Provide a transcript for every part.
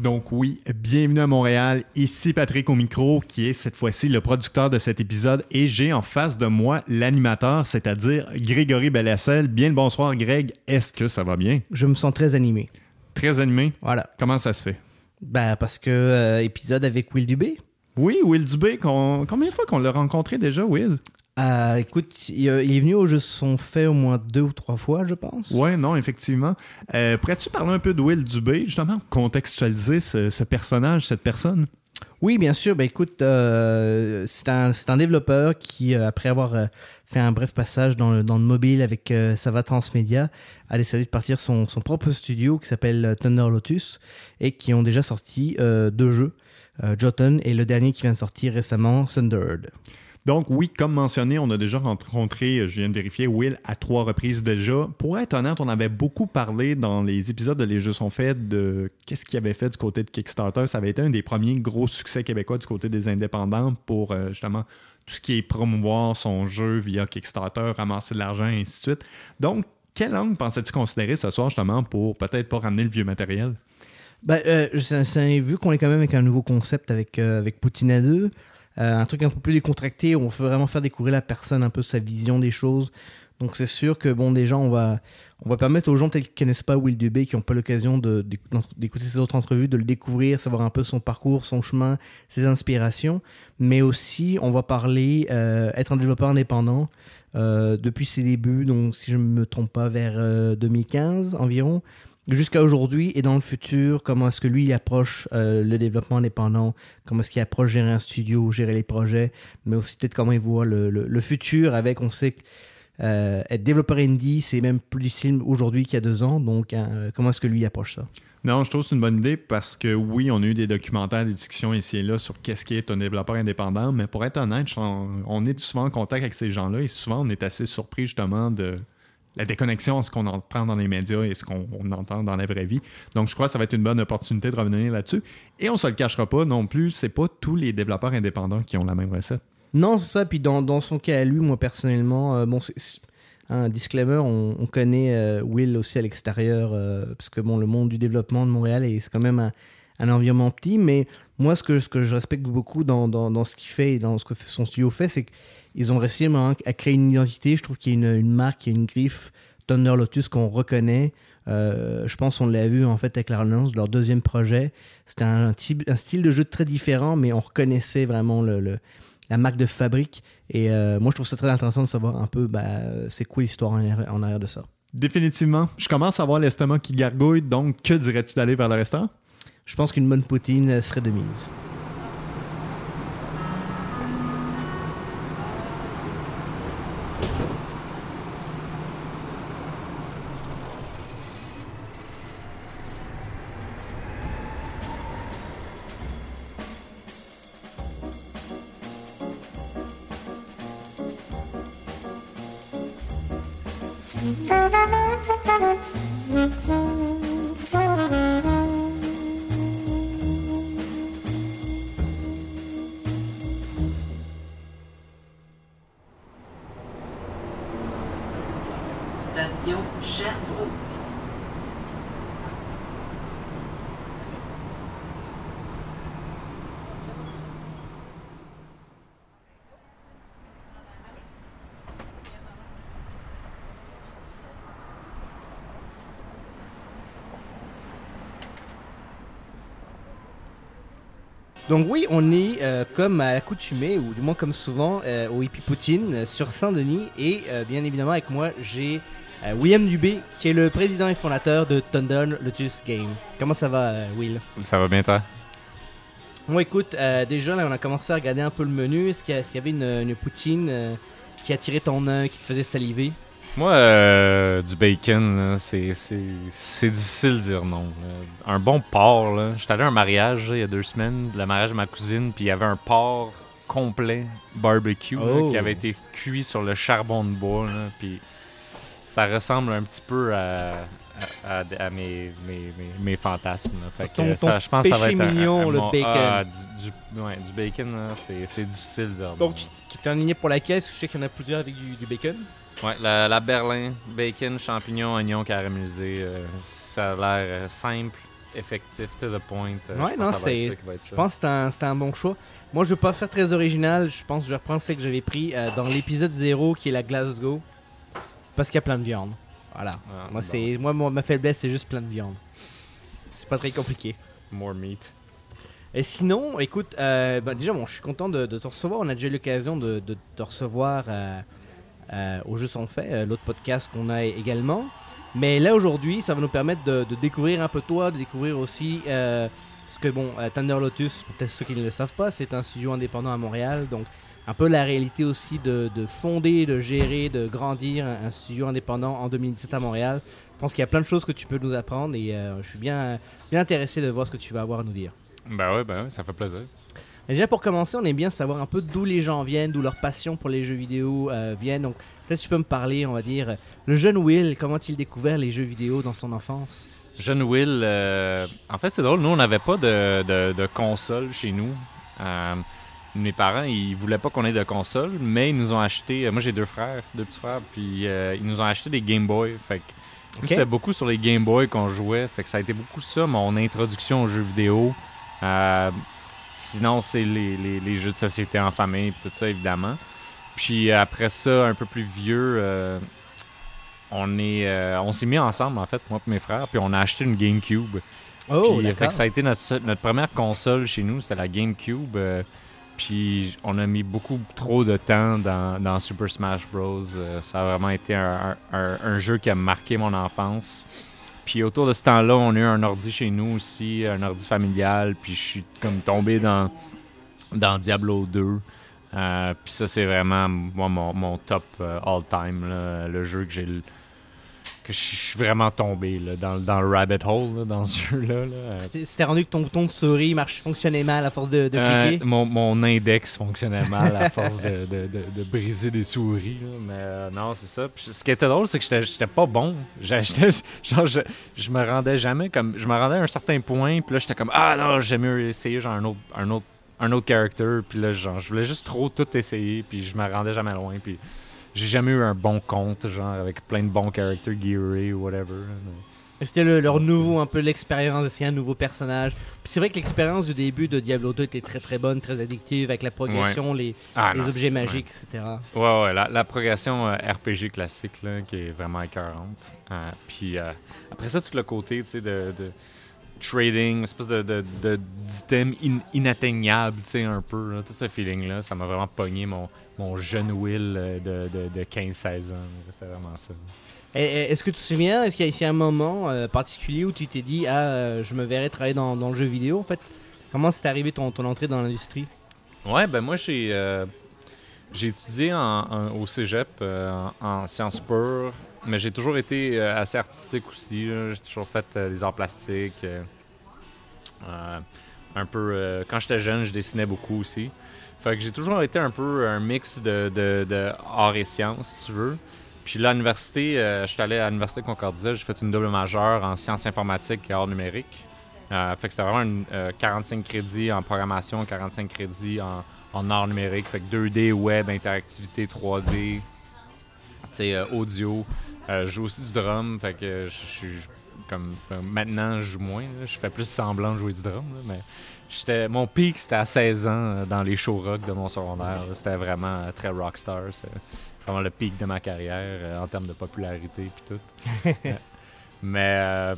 Donc oui, bienvenue à Montréal. Ici Patrick au micro, qui est cette fois-ci le producteur de cet épisode, et j'ai en face de moi l'animateur, c'est-à-dire Grégory Bellassel. Bien le bonsoir, Greg. Est-ce que ça va bien? Je me sens très animé. Très animé? Voilà. Comment ça se fait? Ben, parce que euh, épisode avec Will Dubé. Oui, Will Dubé. Combien de fois qu'on l'a rencontré déjà, Will? Euh, écoute, il, est venu au jeu sont fait au moins deux ou trois fois, je pense. Oui, non, effectivement. Euh, Pourrais-tu parler un peu de Will Dubé, justement, contextualiser ce, personnage, cette personne? Oui, bien sûr. Ben, écoute, euh, c'est un, un, développeur qui, euh, après avoir fait un bref passage dans le, dans le mobile avec Sava Transmedia, a décidé de partir son, son propre studio qui s'appelle Thunder Lotus et qui ont déjà sorti deux jeux, Jotun et le dernier qui vient de sortir récemment, Thunderbird. Donc, oui, comme mentionné, on a déjà rencontré, euh, je viens de vérifier, Will à trois reprises déjà. Pour être honnête, on avait beaucoup parlé dans les épisodes de Les Jeux sont faits de qu'est-ce qu'il avait fait du côté de Kickstarter. Ça avait été un des premiers gros succès québécois du côté des indépendants pour euh, justement tout ce qui est promouvoir son jeu via Kickstarter, ramasser de l'argent, et ainsi de suite. Donc, quel angle pensais-tu considérer ce soir justement pour peut-être pas ramener le vieux matériel? Ben, euh, vu qu'on est quand même avec un nouveau concept avec, avec Poutine à 2, euh, un truc un peu plus décontracté où on veut vraiment faire découvrir la personne un peu sa vision des choses. Donc c'est sûr que bon déjà on va on va permettre aux gens qui ne connaissent pas Will Dubé, qui n'ont pas l'occasion d'écouter ses autres entrevues, de le découvrir, savoir un peu son parcours, son chemin, ses inspirations. Mais aussi on va parler euh, être un développeur indépendant euh, depuis ses débuts, donc si je ne me trompe pas vers 2015 environ jusqu'à aujourd'hui et dans le futur, comment est-ce que lui il approche euh, le développement indépendant, comment est-ce qu'il approche gérer un studio, gérer les projets, mais aussi peut-être comment il voit le, futur avec, on sait que euh, être développeur indie, c'est même plus difficile aujourd'hui qu'il y a deux ans, donc hein, comment est-ce que lui approche ça? Non, je trouve que c'est une bonne idée parce que oui, on a eu des documentaires, des discussions ici et là sur qu'est-ce qui est un développeur indépendant, mais pour être honnête, on est souvent en contact avec ces gens-là et souvent on est assez surpris justement de la déconnexion ce qu'on entend dans les médias et ce qu'on entend dans la vraie vie. Donc, je crois que ça va être une bonne opportunité de revenir là-dessus. Et on se le cachera pas non plus, c'est pas tous les développeurs indépendants qui ont la même recette. Non, c'est ça. Puis dans, son cas à lui, moi personnellement, euh, bon, c'est un disclaimer, on, connaît euh, Will aussi à l'extérieur, euh, parce que bon, le monde du développement de Montréal est quand même un, environnement petit, mais moi, ce que, ce que je respecte beaucoup dans, dans ce qu'il fait et dans ce que son studio fait, c'est que ils ont réussi à créer une identité. Je trouve qu'il y a une, marque, il y a une griffe Thunder Lotus qu'on reconnaît. Euh, je pense qu'on l'a vu en fait avec la relance de leur deuxième projet. C'était un, un, style de jeu très différent, mais on reconnaissait vraiment le, la marque de fabrique. Et euh, moi, je trouve ça très intéressant de savoir un peu bah, c'est quoi l'histoire en, arrière de ça. Définitivement. Je commence à voir l'estomac qui gargouille, donc que dirais-tu d'aller vers le restaurant? Je pense qu'une bonne poutine serait de mise. Donc oui, on est euh, comme à l'accoutumée, ou du moins comme souvent, euh, au Hippie Poutine euh, sur Saint-Denis. Et bien évidemment avec moi, j'ai William Dubé, qui est le président et fondateur de Thunder Lotus Game. Comment ça va, Will? Ça va bien, toi? Bon, écoute, déjà, là, on a commencé à regarder un peu le menu. Est-ce qu'il y, avait une, une poutine qui attirait ton œil, qui te faisait saliver? Moi, euh, du bacon, c'est difficile de dire non. Un bon porc, là. J'étais allé à un mariage il y a deux semaines, le mariage de ma cousine, puis il y avait un porc complet barbecue qui avait oh. été cuit sur le charbon de bois. puis ça ressemble un petit peu à, à, mes, mes, mes, fantasmes. Fait que ça, je pense que ça va être mignon, le bacon. Ah, du, ouais, du bacon, c'est difficile de dire. Donc, tu t'es aligné pour la caisse. Je sais qu'il y en a plusieurs avec du bacon? Ouais, la, la, berlin, bacon, champignons, oignons caramélisés, euh, ça a l'air euh, simple effectif, to the point. Euh, Ouais, non, c'est-. Je pense que c'était un, un bon choix. Moi, je vais pas faire très original. Je pense que je vais reprendre celle que j'avais pris euh, dans l'épisode 0 qui est la Glasgow. Parce qu'il y a plein de viande. Voilà. Ah, moi, c'est moi ma faiblesse, c'est juste plein de viande. C'est pas très compliqué. More meat. Et sinon, écoute, bah, déjà, bon, je suis content de, de te recevoir. On a déjà eu l'occasion de, de te recevoir au Jeux sont faits, euh, l'autre podcast qu'on a également. Mais là, aujourd'hui, ça va nous permettre de, découvrir un peu toi, de découvrir aussi. Euh, parce que, bon, euh, Thunder Lotus, peut-être ceux qui ne le savent pas, c'est un studio indépendant à Montréal. Donc, un peu la réalité aussi de, de fonder, de gérer, de grandir un, studio indépendant en 2017 à Montréal. Je pense qu'il y a plein de choses que tu peux nous apprendre et euh, je suis bien, bien intéressé de voir ce que tu vas avoir à nous dire. Ben ouais, ben ouais, ça fait plaisir. Et Déjà pour commencer, on aime bien savoir un peu d'où les gens viennent, d'où leur passion pour les jeux vidéo euh, viennent. Donc peut-être tu peux me parler, on va dire, le jeune Will, comment a-t-il découvert les jeux vidéo dans son enfance? Jeune Will, euh, en fait, c'est drôle, nous, on n'avait pas de, de, de console chez nous. Euh, mes parents, ils voulaient pas qu'on ait de console, mais ils nous ont acheté. moi, j'ai deux frères, deux petits frères, puis ils nous ont acheté des Game Boy. Fait que nous, Ok. c'était beaucoup sur les Game Boy qu'on jouait. Fait que ça a été beaucoup ça, mon introduction aux jeux vidéo. Euh, sinon, c'est les, les- les jeux de société en famille, tout ça, évidemment. Puis après ça, un peu plus vieux, euh, on est, euh, on s'est mis ensemble, en fait, moi et mes frères, puis on a acheté une GameCube. Oh, Puis, fait d'accord. que ça a été notre, notre première console chez nous, c'était la GameCube. euh, puis on a mis beaucoup trop de temps dans, dans Super Smash Bros. Ça a vraiment été un, un- un- un jeu qui a marqué mon enfance. Puis autour de ce temps-là, on a eu un ordi chez nous aussi, un ordi familial. Puis je suis comme tombé dans, Diablo 2. Euh, puis ça, c'est vraiment moi, mon, mon top euh, all-time. Le jeu que j'ai que je suis vraiment tombé là, dans, dans le rabbit hole là, dans ce jeu-là. là. C'était rendu que ton bouton de souris marche, fonctionnait mal à force de, de euh, cliquer? mon, mon index fonctionnait mal à force de, de- de- de briser des souris. Mais euh, non, c'est ça. Puis ce qui était drôle, c'est que j'étais- pas bon. Genre, je, je me rendais jamais comme. Je me rendais à un certain point. Puis là, j'étais comme Ah non, j'aime mieux essayer genre un autre. Un autre un autre character, puis là, genre, je voulais juste trop tout essayer, puis je me rendais jamais loin, puis j'ai jamais eu un bon compte, genre, avec plein de bons characters gearés ou whatever. mais- C'était le- leur nouveau, un peu l'expérience d'essayer un nouveau personnage? Puis c'est vrai que l'expérience du début de Diablo 2 était très très bonne, très addictive, avec la progression, les, Ah, les non, objets c'est- magiques, etc. Ouais, ouais, la, la progression euh, RPG classique, là, qui est vraiment écœurante. Euh, puis euh, après ça, tout le côté, tu sais, de, de trading, une espèce de, de, de- d'item in- inatteignable, tu sais, un peu, là, tout ce feeling-là, ça m'a vraiment pogné mon, mon jeune Will euh, de, de, de 15-16 ans. C'était vraiment ça. Et- et Est-ce que tu te souviens, est-ce qu'il y a ici un moment euh, particulier où tu t'es dit, ah, euh, je me verrais travailler dans, dans le jeu vidéo en fait? Comment c'est arrivé ton, ton entrée dans l'industrie? Ouais, ben moi, j'ai euh, j'ai étudié en, en- au cégep euh, en, en sciences pures, mais j'ai toujours été euh, assez artistique aussi. J'ai toujours fait euh, des arts plastiques. euh, euh, un peu. euh, quand j'étais jeune, je dessinais beaucoup aussi. Fait que j'ai toujours été un peu un mix de, art et sciences, si tu veux. Puis là, l'université, euh, je suis allé à l'université Concordia, j'ai fait une double majeure en sciences informatiques et arts numériques. Euh, fait que c'était vraiment une, euh, 45 crédits en programmation, 45 crédits en, en art numérique. Fait que 2D, web, interactivité, 3D, tu sais, euh, audio. Je joue aussi du drum, fait que je suis comme maintenant je joue moins, je fais plus semblant de jouer du drum, mais j'étais mon pic c'était à 16 ans euh, dans les show rock de mon secondaire. C'était vraiment euh, très rockstar, c'est vraiment le pic de ma carrière euh, en termes de popularité puis tout. Mais euh,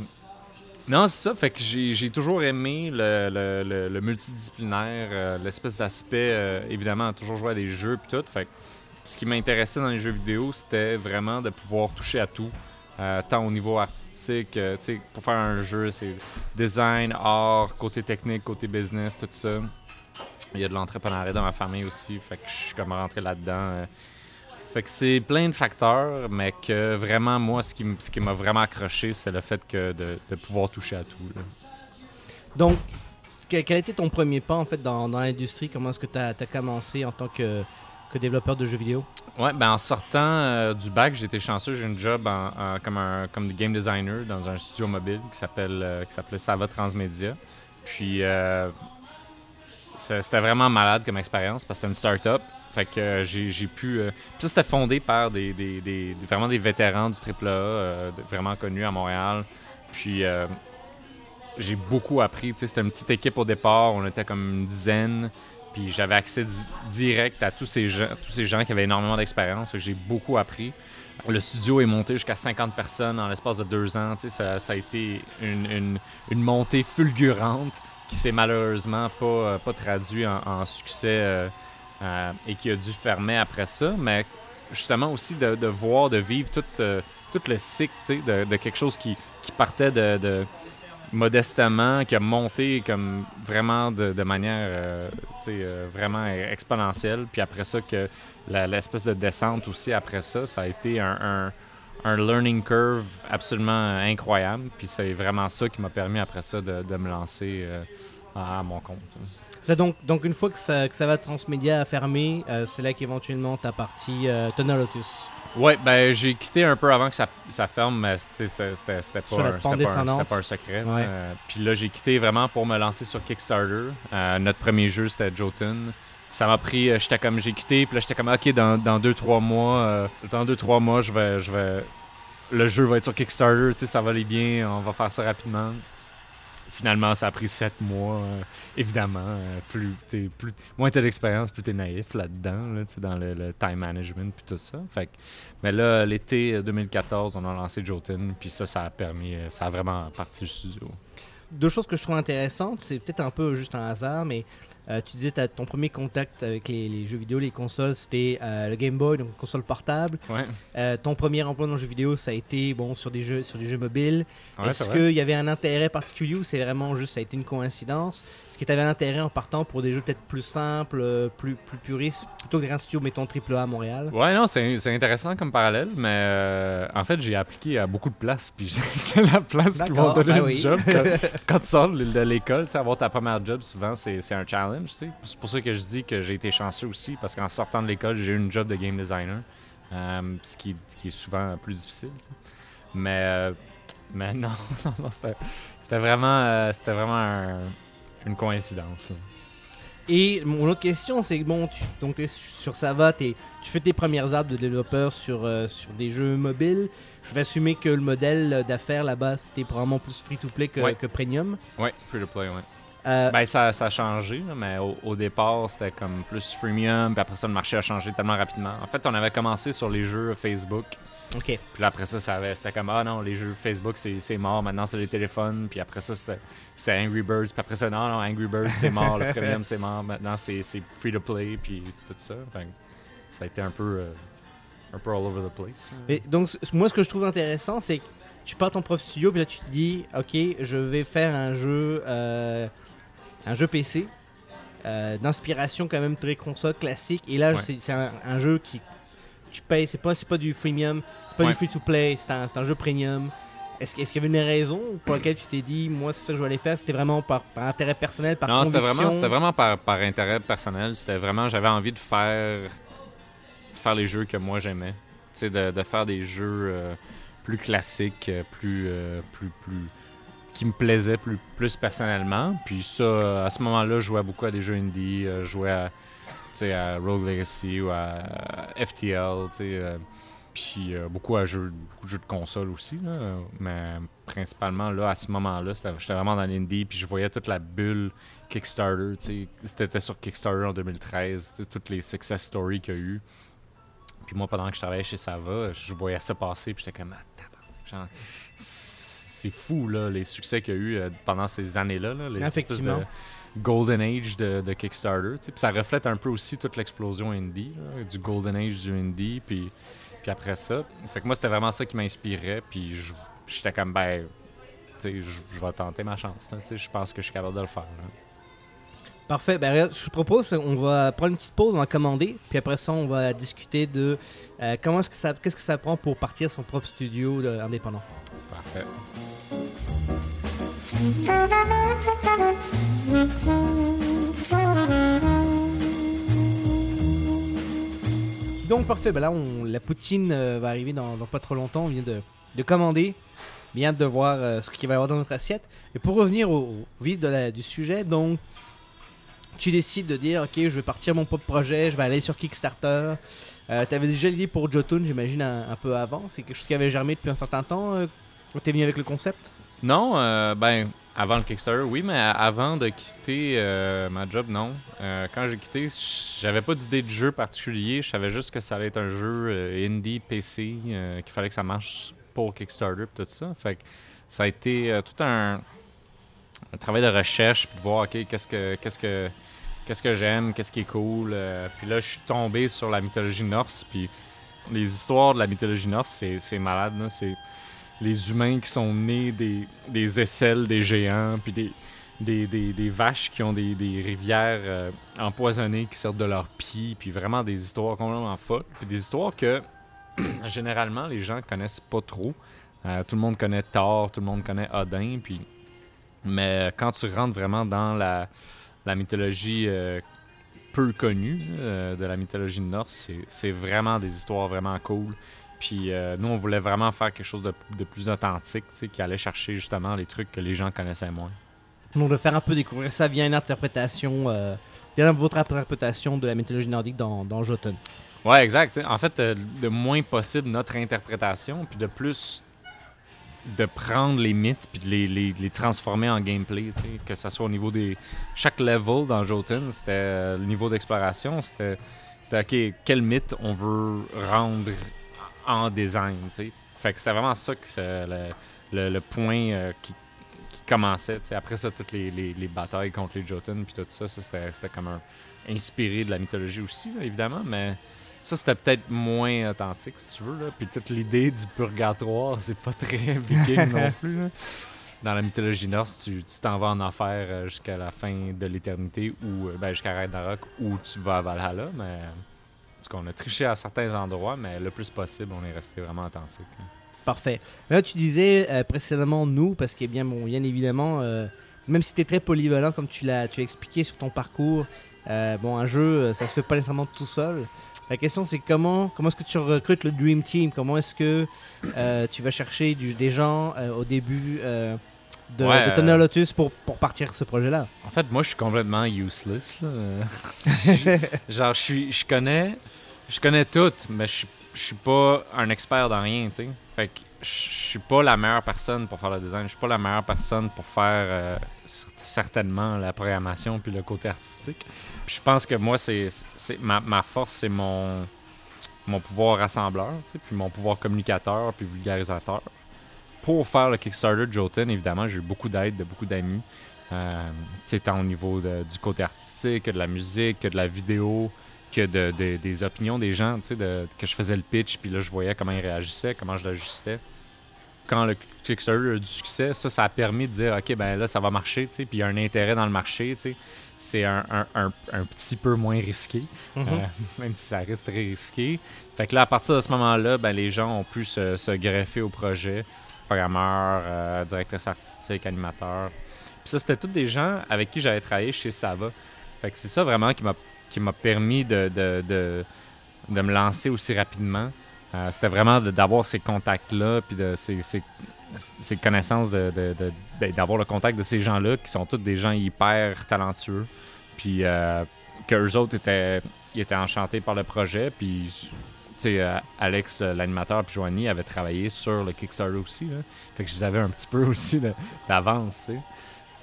non, c'est ça. Fait que j'ai j'ai toujours aimé le, le- le- le multidisciplinaire, l'espèce d'aspect, euh, évidemment, toujours jouer à des jeux puis tout. Fait que ce qui m'intéressait dans les jeux vidéo, c'était vraiment de pouvoir toucher à tout. Euh, tant au niveau artistique, euh, pour faire un jeu, c'est design, art, côté technique, côté business, tout ça. Il y a de l'entrepreneuriat dans ma famille aussi, fait que je suis comme rentré là-dedans. euh. Fait que c'est plein de facteurs, mais que vraiment, moi, ce qui, m'a vraiment accroché, c'est le fait de, pouvoir toucher à tout. Donc, que- quel a été ton premier pas en fait dans l'industrie? Comment est-ce que tu as, commencé en tant que, que développeur de jeux vidéo? Ouais, ben en sortant euh, du bac, été chanceux, j'ai une job en, comme un comme game designer dans un studio mobile qui s'appelle euh, s'appelait Sava Transmedia. Puis euh, c'était vraiment malade comme expérience parce que c'était une start-up. Fait que euh, j'ai pu. Puis ça, c'était fondé par des, des- des- vraiment des vétérans du AAA, vraiment connus à Montréal. Puis j'ai beaucoup appris. C'était une petite équipe au départ, on était comme une dizaine. Puis j'avais accès di- direct à tous ces gens, tous ces gens qui avaient énormément d'expérience. J'ai beaucoup appris. Le studio est monté jusqu'à 50 personnes en l'espace de deux ans. Ça, ça a été une, montée fulgurante qui s'est malheureusement pas, euh, pas traduit en, succès euh, euh, et qui a dû fermer après ça. Mais justement aussi de, voir, de vivre tout, euh, tout le cycle de, quelque chose qui, partait de- modestement, qui a monté comme vraiment de, manière euh, euh, vraiment exponentielle. Puis après ça, que l'espèce de descente aussi après ça, ça a été un, un- learning curve absolument incroyable. Puis c'est vraiment ça qui m'a permis après ça de, de me lancer euh, à mon compte. Ça, donc, donc une fois que ça, que ça va Transmédia a fermé, euh, c'est là qu'éventuellement ta partie euh, Ouais, ben j'ai quitté un peu avant que ça, ça ferme, mais c'était pas, un- pas, pas secret. Ouais. Euh, puis là, j'ai quitté vraiment pour me lancer sur Kickstarter. Euh, notre premier jeu, c'était Jotun. Ça m'a pris, euh, j'étais comme, j'ai quitté, puis là, j'étais comme, ok, dans, dans deux, trois mois, euh, dans deux, trois mois, je vais, je vais, le jeu va être sur Kickstarter, tu sais, ça va aller bien, on va faire ça rapidement. Finalement, ça a pris sept mois, euh, évidemment. euh, plus t'es, plus, moins t'as d'expérience, plus t'es naïf là-dedans, là, dans le, time management puis tout ça. Fait que- mais là, l'été 2014, on a lancé Jotun, puis ça, ça a permis, euh, ça a vraiment parti le studio. Deux choses que je trouve intéressantes, c'est peut-être un peu juste un hasard, mais euh, tu disais que ton premier contact avec les, les jeux vidéo, les consoles, c'était euh, le Game Boy, donc console portable. Ouais, Euh, ton premier emploi dans le jeu vidéo, ça a été bon sur des jeux, sur des jeux mobiles. ouais Est-ce vrai. qu'il y avait un intérêt particulier ou c'est vraiment juste ça a été une coïncidence? Est-ce que tu avais un intérêt en partant pour des jeux peut-être plus simples, euh, plus, plus puristes, plutôt que un studio, mettons AAA à Montréal? Ouais, non, c'est intéressant comme parallèle, mais euh, en fait, j'ai appliqué à beaucoup de places, puis c'est la place qui vont donner ben oui. job. Quand, quand tu sors de l'école, avoir ta première job, souvent, c'est un challenge. C'est pour ça que je dis que j'ai été chanceux aussi, parce qu'en sortant de l'école, j'ai eu une job de game designer, euh, ce qui, qui est souvent plus difficile. Mais, euh, mais non, non, non, c'était vraiment, c'était vraiment un- une coïncidence. Et mon autre question, c'est que bon, tu, donc t'es sur Sava, tu fais tes premières arbres de développeur sur, euh, sur des jeux mobiles. Je vais assumer que le modèle d'affaires là-bas, c'était probablement plus free-to-play que, Ouais. que premium. Ouais, free to play, ouais. Euh, Ben, ça, ça a changé, mais au, au départ, c'était comme plus freemium, puis après ça, le marché a changé tellement rapidement. En fait, on avait commencé sur les jeux Facebook, ok. puis là, après ça, c'était comme, ah non, les jeux Facebook, c'est c'est mort, maintenant, c'est les téléphones, puis après ça, c'était Angry Birds, puis après ça, non, non, Angry Birds, c'est mort, le freemium, c'est mort, maintenant, c'est c'est free to play, puis tout ça. Que ça a été un peu, euh, un peu all over the place. Et donc, moi, ce que je trouve intéressant, c'est que tu pars ton propre studio, puis là, tu te dis, ok, je vais faire un jeu, euh, un jeu PC, euh, d'inspiration quand même très console classique. Et là, Ouais. c'est c'est un, un jeu qui tu payes, c'est pas, pas du freemium, c'est pas Ouais. du free to play, c'est un, un jeu premium. Est-ce qu'il est-ce qu'il y avait une raison pour laquelle tu t'es dit, moi, c'est ça que je aller faire C'était vraiment par, par intérêt personnel, par Non, c'était conviction? vraiment, c'était vraiment par, par intérêt personnel. C'était vraiment, j'avais envie de faire, faire les jeux que moi j'aimais. Tu sais, de, de faire des jeux euh, plus classiques, euh, plus, euh, plus, plus, qui me plaisaient plus, plus personnellement. Puis ça, à ce moment-là, je jouais beaucoup à des jeux indie. je jouais à, à Rogue Legacy ou à euh, FTL, euh, puis euh, beaucoup à jeux, beaucoup de jeux de console aussi, là, mais principalement là à ce moment-là, j'étais vraiment dans l'indie, puis je voyais toute la bulle Kickstarter, c'était sur Kickstarter en 2013, tu sais, toutes les success stories qu'il y a eu. Puis moi, pendant que je travaillais chez Sava, je voyais ça passer, puis j'étais comme, ah, c'est fou, là, les succès qu'il y a eu pendant ces années-là, là, les espèces Effectivement. de Golden Age de, de Kickstarter. Puis ça reflète un peu aussi toute l'explosion indie, là, du Golden Age du indie, puis, puis après ça. Fait que moi, c'était vraiment ça qui m'inspirait, puis j'étais comme, ben, tu sais, je, je vais tenter ma chance. Je pense que je suis capable de le faire. là. Parfait. Ben, je te propose, on va prendre une petite pause, on va commander, puis après ça, on va discuter de euh, comment est-ce que ça, qu'est-ce que ça prend pour partir son propre studio indépendant. Parfait. Donc parfait. Ben là, la poutine euh, va arriver dans, pas trop longtemps. On vient de, de commander. Bien de voir euh, ce qu'il va y avoir dans notre assiette. Et pour revenir au, vif du sujet, donc tu décides de dire, ok, je vais partir mon propre projet, je vais aller sur Kickstarter. Euh, tu avais déjà l'idée pour Jotun, j'imagine, un, peu avant. C'est quelque chose qui avait germé depuis un certain temps euh, quand tu venu avec le concept? Non, euh, ben, Avant le Kickstarter, oui, mais avant de quitter euh, ma job, non. Euh, quand j'ai quitté, j'avais pas d'idée de jeu particulier. Je savais juste que ça allait être un jeu euh, indie, PC, qu'il fallait que ça marche pour Kickstarter et tout ça. Fait que ça a été tout un, travail de recherche, de voir, OK, qu'est-ce que, qu'est-ce que, qu'est-ce que j'aime, qu'est-ce qui est cool. puis là, je suis tombé sur la mythologie norse, puis les histoires de la mythologie norse, c'est malade, C'est les humains qui sont nés des, aisselles des géants, puis des, vaches qui ont des, rivières euh, empoisonnées qui sortent de leurs pieds, puis vraiment des histoires complètement folles. Puis des histoires que généralement les gens connaissent pas trop. Euh, tout le monde connaît Thor, tout le monde connaît Odin, puis mais quand tu rentres vraiment dans la, la mythologie euh, peu connue de la mythologie norse, c'est vraiment des histoires vraiment cool. Puis euh, nous, on voulait vraiment faire quelque chose de, plus authentique, qui allait chercher justement les trucs que les gens connaissaient moins. Donc de faire un peu découvrir ça via une interprétation, euh, via votre interprétation de la mythologie nordique dans, dans Jotun. Ouais, exact. En fait, euh, de moins possible notre interprétation, puis de plus de prendre les mythes puis de les, les, transformer en gameplay, que ce soit au niveau des... Chaque level dans Jotun, c'était le niveau d'exploration, c'était, c'était OK, quel mythe on veut rendre en design. sais. Fait que c'était vraiment ça que le, le, point euh, qui, qui, commençait. Après ça, toutes les, les, batailles contre les Jotun puis tout ça, ça c'était comme un inspiré de la mythologie aussi, évidemment, mais ça c'était peut-être moins authentique si tu veux. Là. Puis toute l'idée du purgatoire, c'est pas très viking non plus. Dans la mythologie norse, tu t'en vas en enfer euh, jusqu'à la fin de l'éternité ou euh, ben, jusqu'à Ragnarok ou tu vas à Valhalla, mais qu'on a triché à certains endroits, mais le plus possible, on est resté vraiment authentique. Parfait. Là, tu disais euh, précédemment nous, parce que bien, bon, bien évidemment, euh, même si tu es très polyvalent, comme tu l'as expliqué sur ton parcours, euh, bon, un jeu, ça se fait pas nécessairement tout seul. La question, c'est comment, comment est-ce que tu recrutes le Dream Team? Comment est-ce que tu vas chercher des gens au début de, ouais, Lotus pour, pour partir ce projet-là? En fait, moi, je suis complètement useless. genre, je, suis, je connais je connais tout, mais je, suis pas un expert dans rien, tu sais. Fait que je suis pas la meilleure personne pour faire le design. Je suis pas la meilleure personne pour faire euh, certainement la programmation puis le côté artistique. Je pense que moi, c'est ma, force, c'est mon, mon pouvoir rassembleur, puis mon pouvoir communicateur puis vulgarisateur. Pour faire le Kickstarter de Jotun, évidemment, j'ai eu beaucoup d'aide de beaucoup d'amis. Euh, tant au niveau du côté artistique, que de la musique, que de la vidéo, que de, des opinions des gens, tu sais, que je faisais le pitch, puis là, je voyais comment ils réagissaient, comment je l'ajustais. Quand le Kickstarter a du succès, ça, ça a permis de dire, OK, ben là, ça va marcher, tu sais, puis il y a un intérêt dans le marché, tu sais. C'est un, un, un, petit peu moins risqué, mm-hmm. euh, même si ça reste très risqué. Fait que là, à partir de ce moment-là, ben, les gens ont pu se, greffer au projet. Programmeur, euh, directrice artistique, animateur. Puis ça, c'était tous des gens avec qui j'avais travaillé chez Sava. Fait que c'est ça vraiment qui m'a qui m'a permis de, de, de, de, me lancer aussi rapidement. Euh, c'était vraiment d'avoir ces contacts-là, puis de ces, ces, ces connaissances, ben, d'avoir le contact de ces gens-là, qui sont tous des gens hyper talentueux. Puis euh, qu'eux autres étaient, étaient enchantés par le projet. Puis, euh, Alex, l'animateur, puis Joanie avaient travaillé sur le Kickstarter aussi. Fait que je les avais un petit peu aussi d'avance.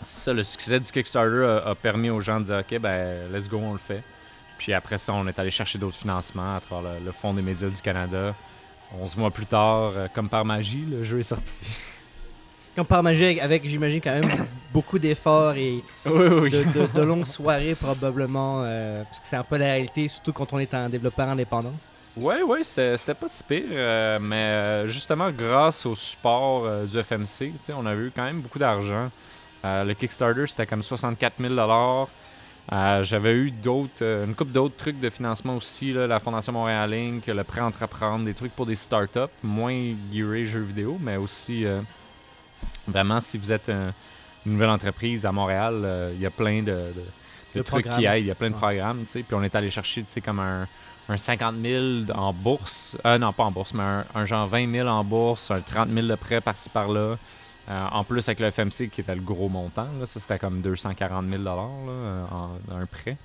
C'est ça, le succès du Kickstarter a, permis aux gens de dire OK, ben, let's go, on le fait. Puis après ça, on est allé chercher d'autres financements à travers le, Fonds des médias du Canada. 11 mois plus tard, euh, comme par magie, le jeu est sorti. Comme par magie, avec, j'imagine, quand même beaucoup d'efforts et De, longues soirées, probablement. Euh, parce que c'est un peu la réalité, surtout quand on est un développeur indépendant. Oui, oui, c'était pas si pire. Euh, mais justement, grâce au support du FMC, on a eu quand même beaucoup d'argent. le Kickstarter, c'était comme 64 000 euh, j'avais eu d'autres, euh, une couple d'autres trucs de financement aussi, la Fondation Montréal Inc., le prêt entreprendre, des trucs pour des startups, moins gearés jeux vidéo, mais aussi euh, vraiment si vous êtes une nouvelle entreprise à Montréal, il y a plein de, trucs qui aident, il y a plein de programmes, tu sais. Puis on est allé chercher, tu sais, comme un, 50 000 en bourse, non pas en bourse, mais un, un, genre 20 000 en bourse, un 30 000 de prêt par-ci par-là. Euh, en plus, avec le FMC, qui était le gros montant, ça c'était comme 240 000 là, en, un prêt.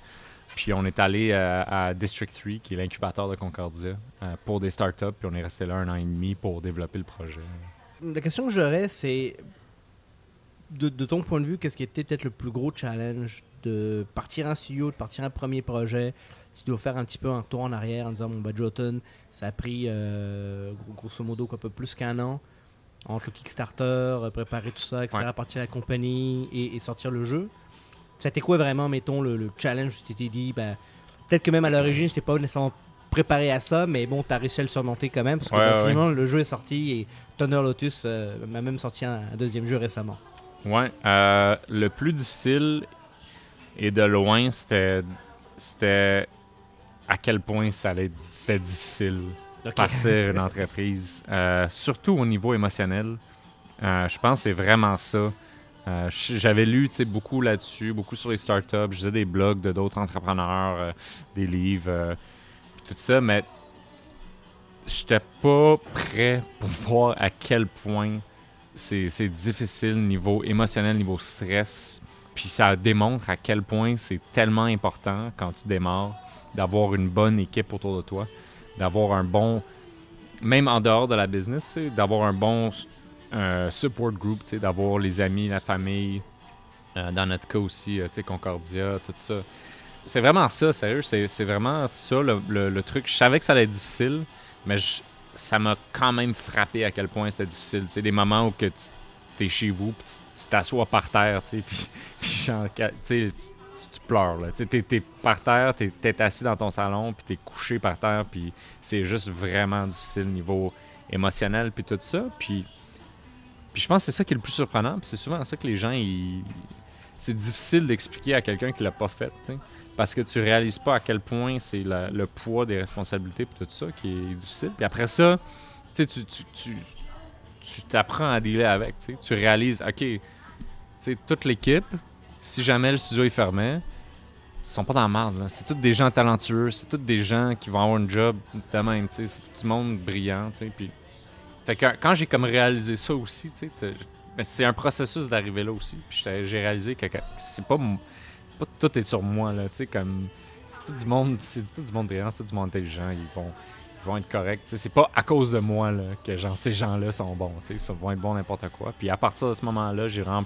Puis on est allé euh, à District 3, qui est l'incubateur de Concordia, euh, pour des startups. Puis on est resté là un an et demi pour développer le projet. La question que j'aurais, c'est de, ton point de vue, qu'est-ce qui était peut-être le plus gros challenge de partir un studio, de partir un premier projet? Si tu dois faire un petit peu un tour en arrière en disant, bon, bah, Jotun, ça a pris gros- grosso modo un peu plus qu'un an entre le Kickstarter, euh, préparer tout ça, etc., Ouais. partir la compagnie et, et sortir le jeu. Ça a été quoi vraiment, mettons, le, le challenge? Où tu t'étais dit, ben, peut-être que même à l'origine, je pas nécessairement préparé à ça, mais bon, tu as réussi à le surmonter quand même, parce que Ouais, ben, ouais. finalement, le jeu est sorti et Thunder Lotus euh, m'a même sorti un, un deuxième jeu récemment. Ouais. euh, le plus difficile et de loin, c'était c'était à quel point ça allait c'était difficile partir une entreprise, euh, surtout au niveau émotionnel. Euh, je pense que c'est vraiment ça. Euh, J'avais lu beaucoup là-dessus, beaucoup sur les startups. Je faisais des blogs de d'autres entrepreneurs, des livres, tout ça, mais j'étais pas prêt pour voir à quel point c'est difficile niveau émotionnel, niveau stress. Puis ça démontre à quel point c'est tellement important quand tu démarres d'avoir une bonne équipe autour de toi, d'avoir un bon, même en dehors de la business, d'avoir un bon euh, support group, d'avoir les amis, la famille, euh, dans notre cas aussi, euh, Concordia, tout ça. C'est vraiment ça, sérieux, c'est vraiment ça le, truc. Je savais que ça allait être difficile, mais ça m'a quand même frappé à quel point c'était difficile. Des moments où que tu es chez vous, puis tu t'assois par terre, puis genre, tu tu, tu- tu pleures. Tu t'es par terre, t'es, t'es assis dans ton salon, puis t'es couché par terre, puis c'est juste vraiment difficile niveau émotionnel, puis tout ça. Puis, je pense que c'est ça qui est le plus surprenant, puis c'est souvent ça que les gens, ils... c'est difficile d'expliquer à quelqu'un qui l'a pas fait, tu. Parce que tu réalises pas à quel point c'est le poids des responsabilités puis tout ça qui est difficile. Puis après ça, tu tu, tu, tu, tu t'apprends à dealer avec. tu. Tu réalises, OK, tu toute l'équipe, si jamais le studio est fermé, ils sont pas dans la merde. C'est tous des gens talentueux, c'est tous des gens qui vont avoir un job de même. C'est tout du monde brillant. Puis, fait que quand j'ai comme réalisé ça aussi, c'est un processus d'arriver là aussi. Puis j'ai réalisé que c'est pas, pas tout est sur moi là. Comme c'est tout du monde, c'est tout du monde brillant, c'est tout du monde intelligent. Ils vont ils vont être corrects. C'est pas à cause de moi là, que ces gens-là sont bons. Ils vont être bons n'importe quoi. Puis à partir de ce moment-là, j'ai vraiment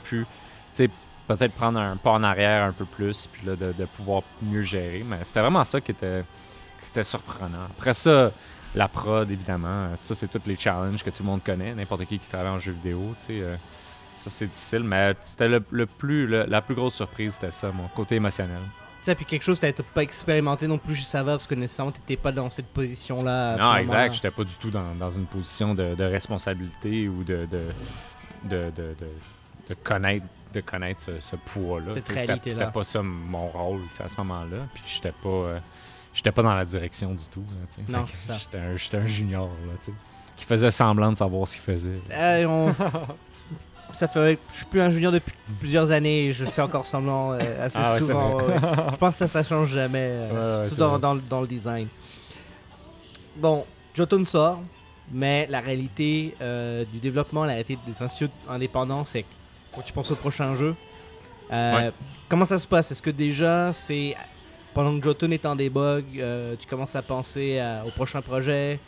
peut-être prendre un pas en arrière un peu plus, puis là, de, de pouvoir mieux gérer. Mais c'était vraiment ça qui était, qui était surprenant. Après ça, la prod, évidemment, euh, ça, c'est tous les challenges que tout le monde connaît. N'importe qui qui travaille en jeu vidéo, tu sais. euh, ça, c'est difficile, mais c'était le, le plus, le- la plus grosse surprise, c'était ça, mon côté émotionnel. Ça, puis quelque chose que tu pas expérimenté non plus juste avant, parce que nécessairement, tu pas dans cette position-là. ce Non, moment-là. exact. J'étais pas du tout dans, dans une position de, de responsabilité ou de, de, de- de connaître, de connaître ce, ce poids-là. C'était pas ça mon rôle à ce moment-là. Puis j'étais pas, euh, j'étais pas dans la direction du tout. là. Non, c'est ça. J'étais un, junior là, qui faisait semblant de savoir ce qu'il faisait. Euh, on- ça fait je suis plus un junior depuis plusieurs années et je fais encore semblant euh, assez Ah ouais, souvent. ouais. Je pense que ça, ça change jamais, Ouais, surtout dans, dans le- dans le design. Bon, Jotun sort, mais la réalité du développement, la réalité des instituts indépendants, c'est que que tu penses au prochain jeu. Euh, Ouais. Comment ça se passe? Est-ce que déjà, c'est pendant que Jotun est en debug, euh, tu commences à penser à- au prochain projet?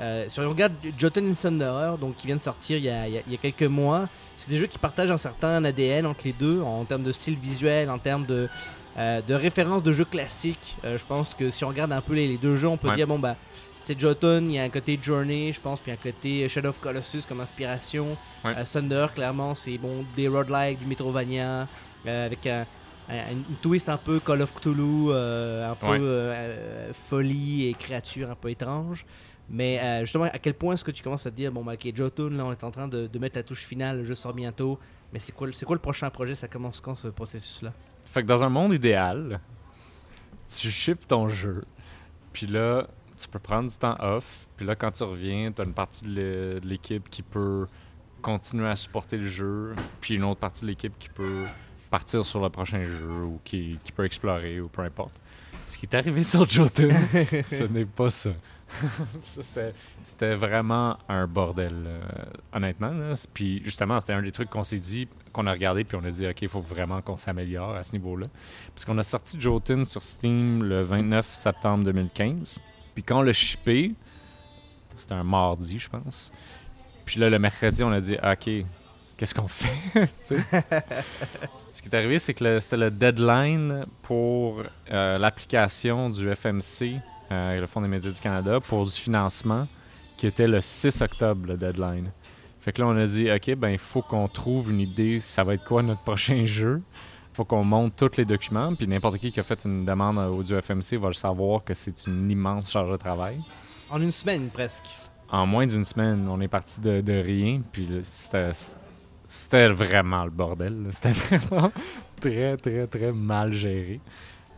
Euh, Si on regarde Jotun in Thunderer, donc qui vient de sortir il y a, il y a- il y a quelques mois, c'est des jeux qui partagent un certain ADN entre les deux en termes de style visuel, en termes de, de références de jeux classiques. Je pense que si on regarde un peu les, les deux jeux, on peut Ouais. dire bon bah c'est Jotun, il y a un côté Journey, je pense, puis un côté Shadow of Colossus comme inspiration. Ouais. Euh, Thunder, clairement, c'est bon des roguelikes, du Metrovania, euh, avec un, un- une twist un peu Call of Cthulhu, euh, un peu Ouais. folie et créature un peu étrange. Mais justement, à quel point est-ce que tu commences à te dire, bon, bah, ok, Jotun, là, on est en train de, de mettre la touche finale, le jeu sort bientôt, mais c'est quoi, c'est quoi le prochain projet? Ça commence quand ce processus-là? Fait que dans un monde idéal, tu ships ton jeu, puis là, tu peux prendre du temps off, puis là, quand tu reviens, tu as une partie de l'é- de l'équipe qui peut continuer à supporter le jeu, puis une autre partie de l'équipe qui peut partir sur le prochain jeu ou qui, qui peut explorer ou peu importe. Ce qui est arrivé sur Jotun, ce n'est pas ça. Ça, c'était- C'était vraiment un bordel, euh, honnêtement. là. Puis justement, c'était un des trucs qu'on s'est dit, qu'on a regardé, puis on a dit, OK, il faut vraiment qu'on s'améliore à ce niveau-là. Parce qu'on a sorti Jotun sur Steam le 29 septembre 2015. Puis quand on l'a shippé, c'était un mardi, je pense. Puis là, le mercredi, on a dit, OK, qu'est-ce qu'on fait? Ce qui est arrivé, c'est que c'était le deadline pour euh, l'application du FMC, euh, le Fonds des médias du Canada, pour du financement, qui était le 6 octobre, le deadline. Fait que là, on a dit, OK, ben il faut qu'on trouve une idée, ça va être quoi notre prochain jeu. Il faut qu'on monte tous les documents, puis n'importe qui qui a fait une demande au du FMC va le savoir que c'est une immense charge de travail. En une semaine, presque. En moins d'une semaine, on est parti de, de rien, puis c'était vraiment le bordel. C'était vraiment très, très, très mal géré.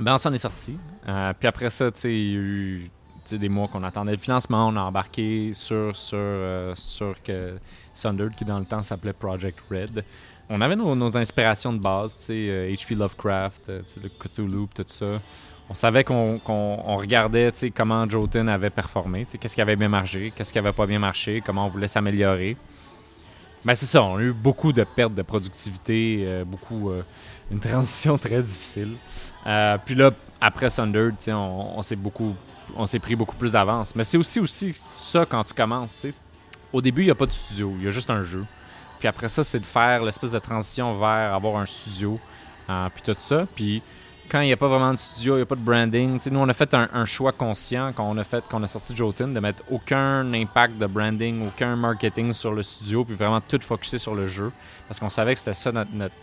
Ben, on s'en est sorti. Euh, puis après ça, tu sais, il y a eu des mois qu'on attendait le financement. On a embarqué sur, sur, euh, sur que Sundered, qui dans le temps s'appelait Project Red. On avait nos, inspirations de base, H.P. Lovecraft, euh, le Cthulhu, tout ça. On savait qu'on regardait comment Jotun avait performé, qu'est-ce qui avait bien marché, qu'est-ce qui avait pas bien marché, comment on voulait s'améliorer. Ben c'est ça, on a eu beaucoup de pertes de productivité, euh, beaucoup une transition très difficile. puis là, après Sundered, on, s'est beaucoup on s'est pris beaucoup plus d'avance. Mais c'est aussi, aussi ça quand tu commences. Au début, il n'y a pas de studio, il y a juste un jeu. Puis après ça, c'est de faire l'espèce de transition vers avoir un studio, euh, puis tout ça. Puis quand il n'y a pas vraiment de studio, il n'y a pas de branding. nous, on a fait un, choix conscient quand on a fait, qu'on a sorti Jotun, de mettre aucun impact de branding, aucun marketing sur le studio, puis vraiment tout focuser sur le jeu. Parce qu'on savait que c'était ça notre, notre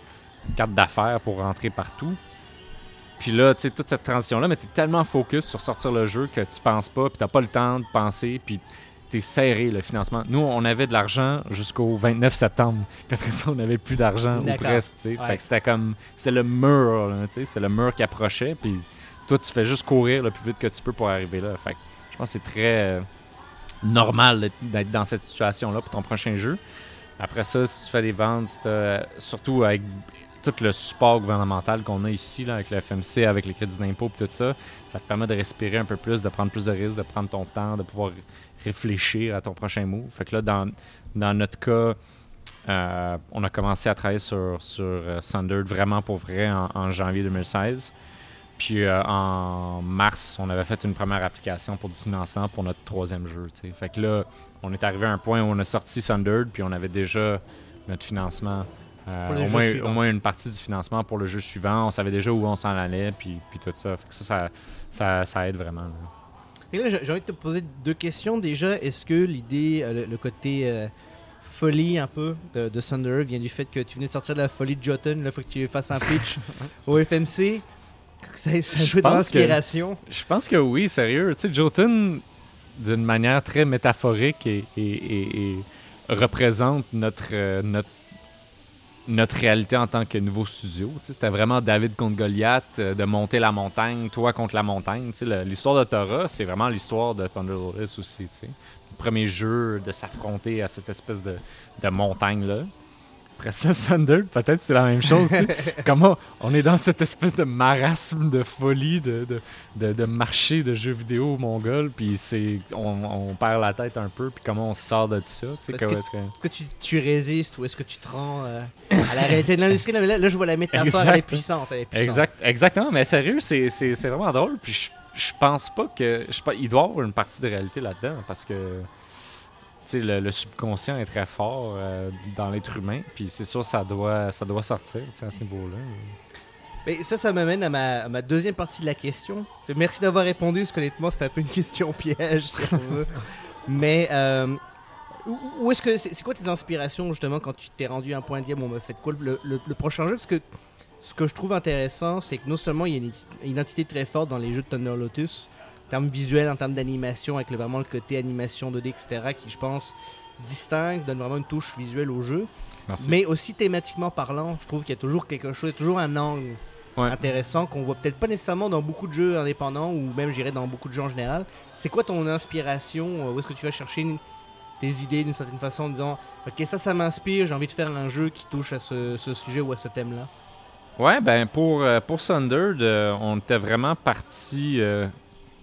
carte d'affaires pour rentrer partout. Puis là, tu sais, toute cette transition-là, mais tu es tellement focus sur sortir le jeu que tu penses pas, puis tu pas le temps de penser, puis serré le financement. Nous, on avait de l'argent jusqu'au 29 septembre, puis après ça, on n'avait plus d'argent ou presque. Fait que c'était comme, c'était le mur, tu sais, c'est le mur qui approchait, puis toi, tu fais juste courir le plus vite que tu peux pour arriver là. Fait que je pense que c'est très euh, normal d'être dans cette situation-là pour ton prochain jeu. Après ça, si tu fais des ventes, surtout avec tout le support gouvernemental qu'on a ici là, avec le FMC, avec les crédits d'impôt et tout ça, ça te permet de respirer un peu plus, de prendre plus de risques, de prendre ton temps, de pouvoir réfléchir à ton prochain move. Fait que là, dans, dans notre cas, euh, on a commencé à travailler sur, sur euh, vraiment pour vrai en, janvier 2016. Puis euh, en mars, on avait fait une première application pour du financement pour notre troisième jeu. Fait que là, on est arrivé à un point où on a sorti Sundered, puis on avait déjà notre financement euh, au, moins, au, moins, une partie du financement pour le jeu suivant. On savait déjà où on s'en allait, puis, puis tout ça. ça, ça, ça, aide vraiment. Et là, j'ai envie de te poser deux questions. Déjà, est-ce que l'idée, euh, le, côté euh, folie un peu de, de, Thunder vient du fait que tu venais de sortir de la folie de Jotun, il faut que tu fasses un pitch au FMC Ça, ça joue l'inspiration Je pense que oui, sérieux. Tu sais, Jotun, d'une manière très métaphorique, et, et, et représente notre, notre notre réalité en tant que nouveau studio. C'était vraiment David contre Goliath, euh, de monter la montagne, toi contre la montagne. L'histoire de Torah, c'est vraiment l'histoire de Thunder aussi. Le premier jeu de s'affronter à cette espèce de, de montagne-là. Après ça, Thunder, peut-être c'est la même chose. Comment on est dans cette espèce de marasme de folie, de, de, de, marché de jeux vidéo mongol, puis c'est on, perd la tête un peu, puis comment on sort de ça. Est-ce que, tu, tu, résistes ou est-ce que tu te rends euh, à la réalité de l'industrie? Là, là, je vois la métaphore, elle est puissante. Elle est puissante. Exact, exactement, mais sérieux, c'est vraiment drôle, puis je, je pense pas que. Je, il doit y avoir une partie de réalité là-dedans, parce que le, subconscient est très fort euh, dans l'être humain, puis c'est sûr ça doit, ça doit sortir à ce niveau-là. Ça, ça m'amène à ma, deuxième partie de la question. Merci d'avoir répondu, parce qu'honnêtement, c'était un peu une question piège. Mais euh, où, est-ce que c'est, quoi tes inspirations justement quand tu t'es rendu à un point de dire bon, bah, quoi le, le, prochain jeu? Parce que ce que je trouve intéressant, c'est que non seulement il y a une identité très forte dans les jeux de Thunder Lotus, termes visuels, en termes d'animation, avec le, vraiment le côté animation 2D, etc., qui, je pense, distingue, donne vraiment une touche visuelle au jeu. Mais aussi thématiquement parlant, je trouve qu'il y a toujours quelque chose, toujours un angle intéressant qu'on voit peut-être pas nécessairement dans beaucoup de jeux indépendants ou même, j'irais, dans beaucoup de jeux en général. C'est quoi ton inspiration? Où est-ce que tu vas chercher tes idées d'une certaine façon en disant Ok, ça, ça m'inspire, j'ai envie de faire un jeu qui touche à ce, sujet ou à ce thème-là Ouais, ben pour, euh, pour Thunder, on était vraiment parti euh,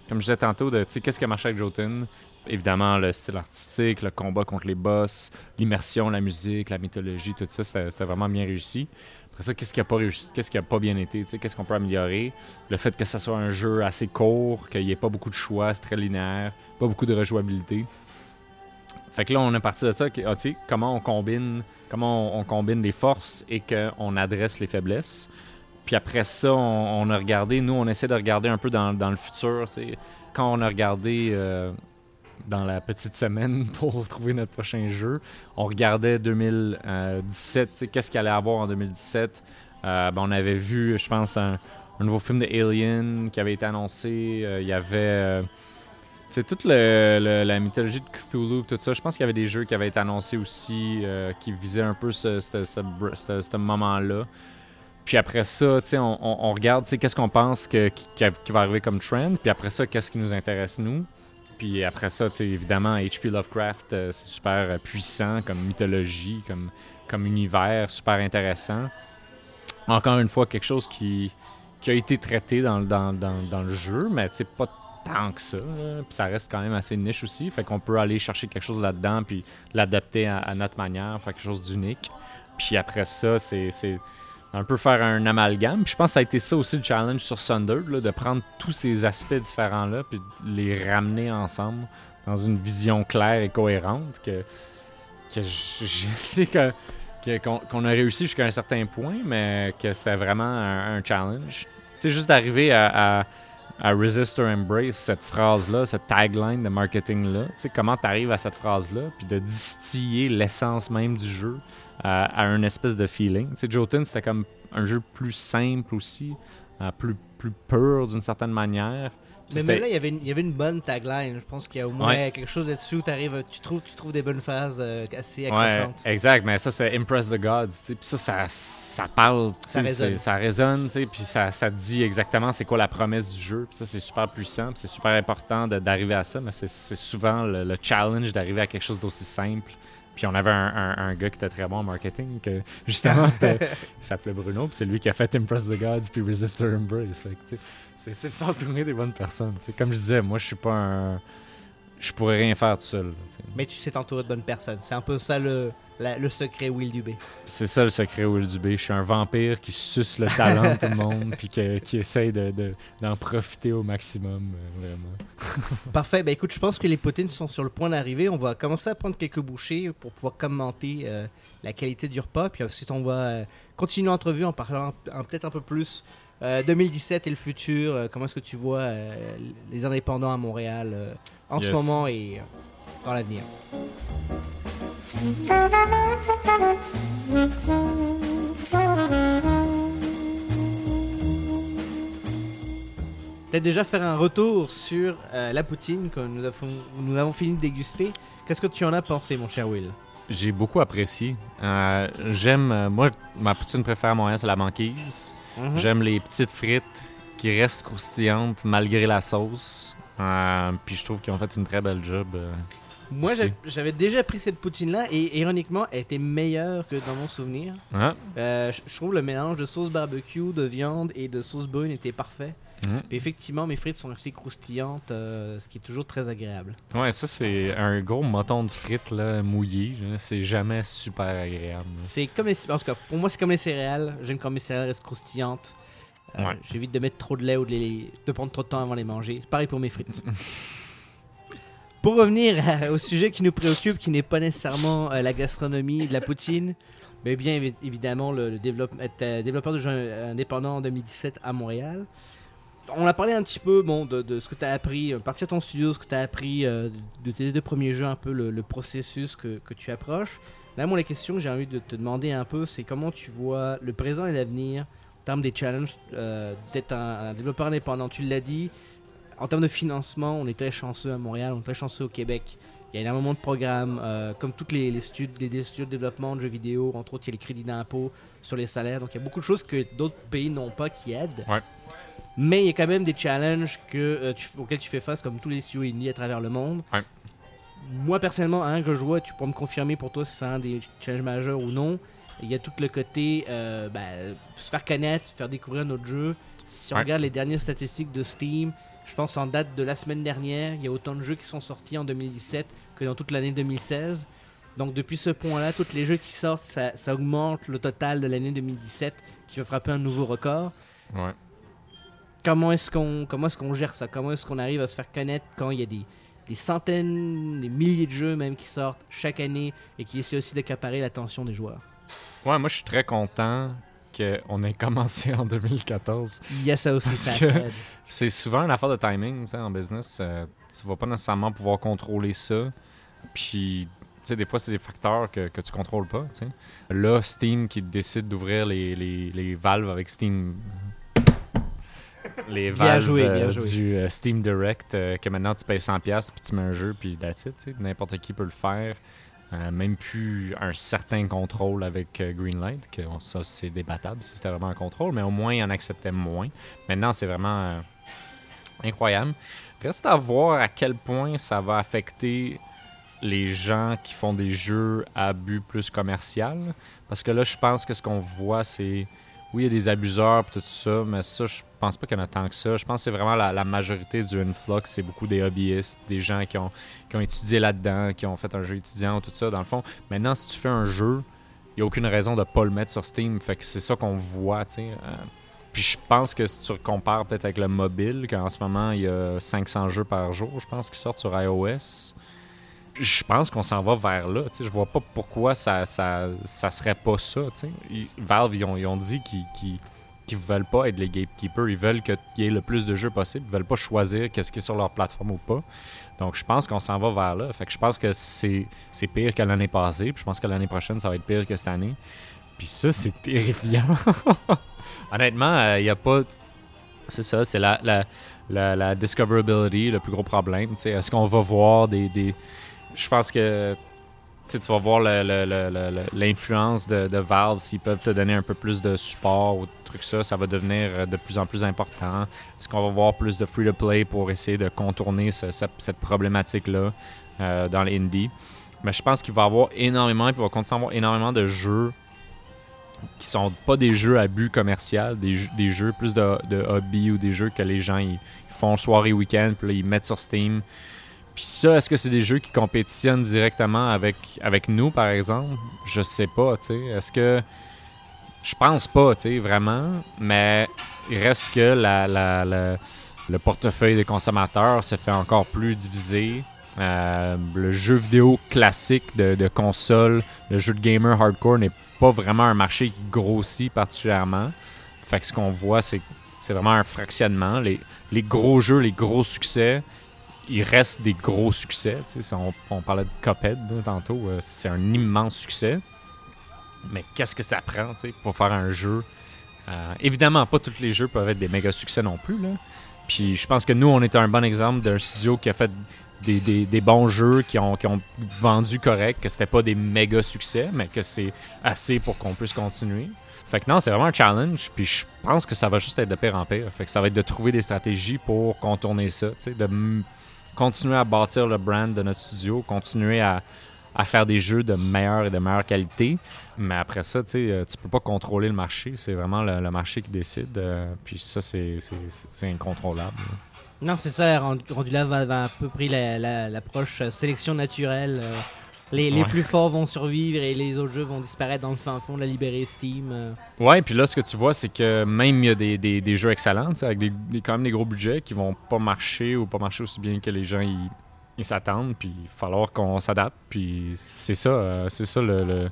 comme je disais tantôt, qu'est-ce qui a marché avec Jotun? Évidemment, le style artistique, le combat contre les boss, l'immersion, la musique, la mythologie, tout ça, c'était vraiment bien réussi. Après ça, qu'est-ce qui a pas réussi, qu'est-ce qui a pas bien été, qu'est-ce qu'on peut améliorer? Le fait que ça soit un jeu assez court, qu'il n'y ait pas beaucoup de choix, c'est très linéaire, pas beaucoup de rejouabilité. Fait que là, on est parti de ça. ah, comment on combine, comment on combine les forces et qu'on adresse les faiblesses. Puis après ça, on, a regardé, nous, on essaie de regarder un peu dans, le futur. Quand on a regardé euh, dans la petite semaine pour trouver notre prochain jeu, on regardait 2017, tu sais, qu'est-ce qu'il allait avoir en 2017. Euh, ben, on avait vu, je pense, un, nouveau film de Alien qui avait été annoncé. Euh, Il y avait. euh, sais, toute la mythologie de Cthulhu, tout ça, je pense qu'il y avait des jeux qui avaient été annoncés aussi euh, qui visaient un peu ce moment-là. Puis après ça, on, on- on regarde, qu'est-ce qu'on pense que, qui, va arriver comme trend. Puis après ça, qu'est-ce qui nous intéresse, nous? Puis après ça, évidemment, H.P. Lovecraft, euh, c'est super euh, puissant comme mythologie, comme, comme univers, super intéressant. Encore une fois, quelque chose qui, qui a été traité dans, le- dans, dans, le jeu, mais pas tant que ça. Puis ça reste quand même assez niche aussi. Fait qu'on peut aller chercher quelque chose là-dedans, puis l'adapter à, à notre manière, faire quelque chose d'unique. Puis après ça, c'est un peu faire un amalgame. Puis je pense que ça a été ça aussi le challenge sur Thunder, de prendre tous ces aspects différents-là, puis les ramener ensemble dans une vision claire et cohérente que, que je, sais que qu'on a réussi jusqu'à un certain point, mais que c'était vraiment un, challenge. Sais, juste d'arriver à, Resist or Embrace, cette phrase-là, cette tagline de marketing-là, comment tu à cette phrase-là, puis de distiller l'essence même du jeu à, à un espèce de feeling. Sais, Jotun, c'était comme un jeu plus simple aussi, euh, plus, plus pur d'une certaine manière. Mais même là, il y avait une, il y avait une bonne tagline. Je pense qu'il y a au moins Ouais. quelque chose là-dessus où t'arrives, tu trouves, tu trouves des bonnes phrases euh, assez Ouais, accrochantes. exact, mais ça c'est Impress the Gods, puis ça, ça, ça parle, Ça résonne. c'est- ça résonne, puis ça, ça dit exactement c'est quoi la promesse du jeu, puis ça c'est super puissant, puis c'est super important d'arriver à ça, mais c'est c'est souvent le, le challenge d'arriver à quelque chose d'aussi simple. Puis on avait un, un- un gars qui était très bon en marketing, que justement, il s'appelait Bruno, puis c'est lui qui a fait Impress the Gods puis Resist or Embrace. C'est s'entourer des bonnes personnes. Comme je disais, moi je suis pas un. Je pourrais rien faire tout seul. Mais tu sais t'entourer de bonnes personnes. C'est un peu ça le, la- le secret Will Dubé. C'est ça le secret Will Dubé. Je suis un vampire qui suce le talent de tout le monde puis que- qui essaye de- de- d'en profiter au maximum, euh, vraiment. Parfait. Ben écoute, je pense que les potines sont sur le point d'arriver. On va commencer à prendre quelques bouchées pour pouvoir commenter euh, la qualité du repas. Puis ensuite, on va euh, continuer l'entrevue en parlant peut-être un peu plus euh, 2017 et le futur. Comment est-ce que tu vois les indépendants à Montréal en ce moment et dans l'avenir Peut-être déjà faire un retour sur euh, la poutine que nous avons, nous avons fini de déguster. Qu'est-ce que tu en as pensé, mon cher Will? J'ai beaucoup apprécié. Euh, J'aime. euh, moi, ma poutine préférée à Montréal, c'est la banquise. Mhm. J'aime les petites frites qui restent croustillantes malgré la sauce. Euh, puis je trouve qu'ils ont fait une très belle job. Moi, j'avais déjà pris cette poutine-là et ironiquement, elle était meilleure que dans mon souvenir. Euh, je trouve le mélange de sauce barbecue, de viande et de sauce brune était parfait. Effectivement, mes frites sont restées croustillantes, euh, ce qui est toujours très agréable. Ouais, ça, c'est un gros moton de frites là, mouillé. C'est jamais super agréable. C'est comme les, en tout cas, pour moi, c'est comme les céréales. J'aime quand mes céréales restent croustillantes. Euh, Ouais. J'évite de mettre trop de lait ou de, les- de prendre trop de temps avant de les manger. C'est pareil pour mes frites. pour revenir à- au sujet qui nous préoccupe, qui n'est pas nécessairement euh, la gastronomie de la poutine, mais bien évi- évidemment le, le être, euh, développeur de jeux indépendants en 2017 à Montréal. On a parlé un petit peu bon, de, ce que tu as appris, partir de ton studio, ce que tu as appris euh, de tes deux premiers jeux, un peu le, processus que, tu approches. Là, moi, la question que j'ai envie de te demander un peu, c'est comment tu vois le présent et l'avenir en termes des challenges euh, d'être un développeur indépendant. Tu l'as dit, en termes de financement, on est très chanceux à Montréal, on est très chanceux au Québec. Il y a énormément de programmes, euh, comme toutes les, les studios, des, des studios de développement de jeux vidéo, entre autres, il y a les crédits d'impôt sur les salaires. Donc, il y a beaucoup de choses que d'autres pays n'ont pas qui aident. Ouais. Mais il y a quand même des challenges que, euh, tu- auxquels tu fais face, comme tous les studios indie à travers le monde. Ouais. Moi, personnellement, un que je vois, tu pourras me confirmer pour toi si c'est un des challenges majeurs ou non. Il y a tout le côté euh, ben, se faire connaître, faire découvrir notre jeu. Si on Ouais. regarde les dernières statistiques de Steam, je pense en date de la semaine dernière, il y a autant de jeux qui sont sortis en 2017 que dans toute l'année 2016. Donc depuis ce point-là, tous les jeux qui sortent, ça, ça augmente le total de l'année 2017 qui va frapper un nouveau record. Ouais. Comment est-ce qu'on comment est-ce qu'on gère ça? Comment est-ce qu'on arrive à se faire connaître quand il y a des, des centaines, des milliers de jeux même qui sortent chaque année et qui essaient aussi d'accaparer l'attention des joueurs? Ouais, moi je suis très content qu'on ait commencé en 2014. Il y a ça aussi, Parce que-. C'est souvent une affaire de timing en business. Euh, tu vas pas nécessairement pouvoir contrôler ça. Puis, tu sais, des fois, c'est des facteurs que, que tu contrôles pas. Là, Steam qui décide d'ouvrir les, les, les valves avec Steam. Les valves joué, euh, du euh, Steam Direct, euh, que maintenant tu payes 100$ puis tu mets un jeu, puis that's it. N'importe qui peut le faire. Euh, même plus un certain contrôle avec euh, Greenlight, que ça c'est débattable si c'était vraiment un contrôle, mais au moins il en acceptait moins. Maintenant c'est vraiment euh, incroyable. Reste à voir à quel point ça va affecter les gens qui font des jeux à but plus commercial. Parce que là, je pense que ce qu'on voit, c'est. Oui, il y a des abuseurs et tout ça, mais ça, je pense pas qu'il y en a tant que ça. Je pense que c'est vraiment la, majorité du influx. C'est beaucoup des hobbyistes, des gens qui ont, qui ont étudié là-dedans, qui ont fait un jeu étudiant, tout ça. Dans le fond, maintenant, si tu fais un jeu, il n'y a aucune raison de pas le mettre sur Steam. Fait que c'est ça qu'on voit. Euh, puis je pense que si tu compares peut-être avec le mobile, qu'en ce moment, il y a 500 jeux par jour, je pense, qui sortent sur iOS. Je pense qu'on s'en va vers là. Je vois pas pourquoi ça, ça, ça serait pas ça. Valve, ils ont, dit qu'ils, qu'ils veulent pas être les gatekeepers. Ils veulent qu'il y ait le plus de jeux possible. Ils veulent pas choisir qu'est-ce qui est sur leur plateforme ou pas. Donc je pense qu'on s'en va vers là. Fait que je pense que c'est pire que l'année passée. Puis je pense que l'année prochaine, ça va être pire que cette année. Puis ça, c'est terrifiant. Honnêtement, il n'y a pas. C'est ça, c'est la, la, la, discoverability, le plus gros problème. Est-ce qu'on va voir des. des... Je pense que tu vas voir l'influence de, Valve, s'ils peuvent te donner un peu plus de support ou trucs ça, ça va devenir euh, de plus en plus important. Est-ce qu'on va voir plus de free-to-play pour essayer de contourner ce- ce- cette problématique-là euh, dans les indies? Mais je pense qu'il va y avoir énormément, puis il va continuer à avoir énormément de jeux qui sont pas des jeux à but commercial, des, jeux- plus de, hobby ou des jeux que les gens ils font soirée week-end, puis là, ils mettent sur Steam. Puis ça, est-ce que c'est des jeux qui compétitionnent directement avec, avec nous, par exemple? Je sais pas, tu sais. Est-ce que... Je pense pas, tu sais, vraiment. Mais il reste que le portefeuille des consommateurs se fait encore plus divisé. Euh, le jeu vidéo classique de, de console, le jeu de gamer hardcore n'est pas vraiment un marché qui grossit particulièrement. Fait que ce qu'on voit, c'est c'est vraiment un fractionnement. Les, les gros jeux, les gros succès, il reste des gros succès. Si on, on parlait de Cuphead là, tantôt, euh, c'est un immense succès. Mais qu'est-ce que ça prend pour faire un jeu? Euh, Évidemment, pas tous les jeux peuvent être des méga succès non plus. Là. Puis je pense que nous, on est un bon exemple d'un studio qui a fait des, des- des bons jeux qui ont, qui ont vendu correct, que c'était pas des méga succès, mais que c'est assez pour qu'on puisse continuer. Fait que non, c'est vraiment un challenge, puis je pense que ça va juste être de pire en pire. Fait que ça va être de trouver des stratégies pour contourner ça, continuer à bâtir le brand de notre studio, continuer à, faire des jeux de meilleure et de meilleure qualité. Mais après ça, tu sais, euh, peux pas contrôler le marché, c'est vraiment le, marché qui décide. euh, puis ça, c'est incontrôlable. Non, c'est ça, rendu, là, va, à peu la- l'approche euh, sélection naturelle. Les, les Ouais. plus forts vont survivre et les autres jeux vont disparaître dans le fin fond de la librairie Steam. euh. Ouais, puis là, ce que tu vois, c'est que même il y a des, des- des jeux excellents, avec des, des- quand même des gros budgets qui vont pas marcher ou pas marcher aussi bien que les gens ils, s'attendent, puis il va falloir qu'on s'adapte, puis c'est ça, euh, c'est ça le, le-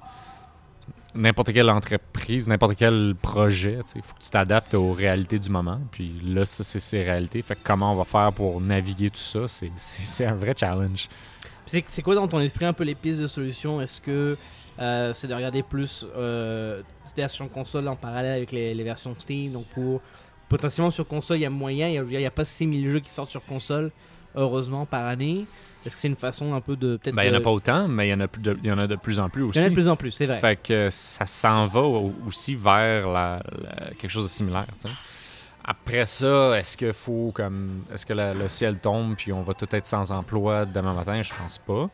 n'importe quelle entreprise, n'importe quel projet, il faut que tu t'adaptes aux réalités du moment, puis là, ça, c'est ces réalités, fait que comment on va faire pour naviguer tout ça, c'est un vrai challenge. C'est quoi dans ton esprit un peu les pistes de solution? Est-ce que euh, c'est de regarder plus euh, versions console en parallèle avec les, les versions Steam? Donc pour potentiellement sur console, il y a moyen, il n'y a, pas 6000 jeux qui sortent sur console, heureusement, par année. Est-ce que c'est une façon un peu de peut-être. Ben, il y en a pas autant, mais il y en a, de, il y en a de plus en plus Il aussi. y en a de plus en plus, c'est vrai. Fait que ça s'en va au- aussi vers la- la- quelque chose de similaire. tu sais. Après ça, est-ce que faut comme est-ce que le ciel tombe puis on va tout être sans emploi demain matin? Je pense pas.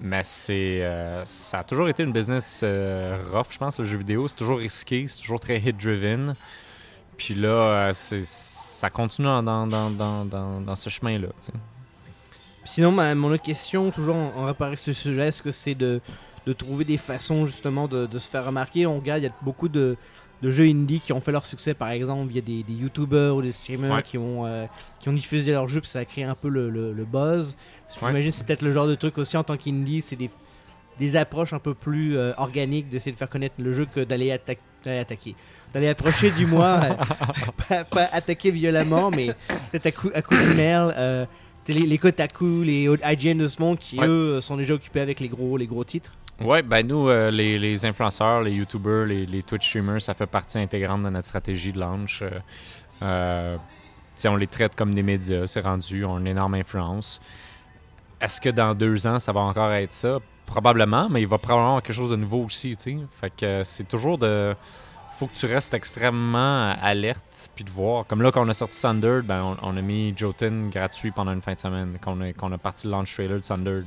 Mais c'est euh, ça a toujours été une business euh, rough, je pense, le jeu vidéo. C'est toujours risqué, c'est toujours très hit-driven. Puis là, euh, ça continue dans, dans, dans, dans, ce chemin-là. Sinon, ma, mon autre question, toujours en, en rapport ce sujet, est-ce que c'est de, de trouver des façons justement de, de se faire remarquer? On regarde, il y a beaucoup de, de jeux indie qui ont fait leur succès, par exemple, via des, des YouTubers ou des streamers Ouais. qui, ont, euh, qui ont diffusé leur jeu, puis ça a créé un peu le, le- le buzz. J'imagine que c'est peut-être le genre de truc aussi en tant qu'indie, c'est des, des approches un peu plus euh, organiques d'essayer de faire connaître le jeu que d'aller atta- attaquer. D'aller approcher du moins, euh, pas, pas attaquer violemment, mais peut-être à coup, à coup sais, les, les Kotaku, les IGN de ce monde qui, Ouais. eux, sont déjà occupés avec les gros, les gros titres. Ouais, ben nous, euh, les, influenceurs, les YouTubers, les, Twitch streamers, ça fait partie intégrante de notre stratégie de launch. Euh, euh, on les traite comme des médias, c'est rendu, ont une énorme influence. Est-ce que dans deux ans, ça va encore être ça? Probablement, mais il va probablement avoir quelque chose de nouveau aussi, tu sais. Fait que c'est toujours de... Faut que tu restes extrêmement alerte puis de voir. Comme là, quand on a sorti Sundered, ben, on, on a mis Jotun gratuit pendant une fin de semaine, quand on a, on a parti le launch trailer de Sundered.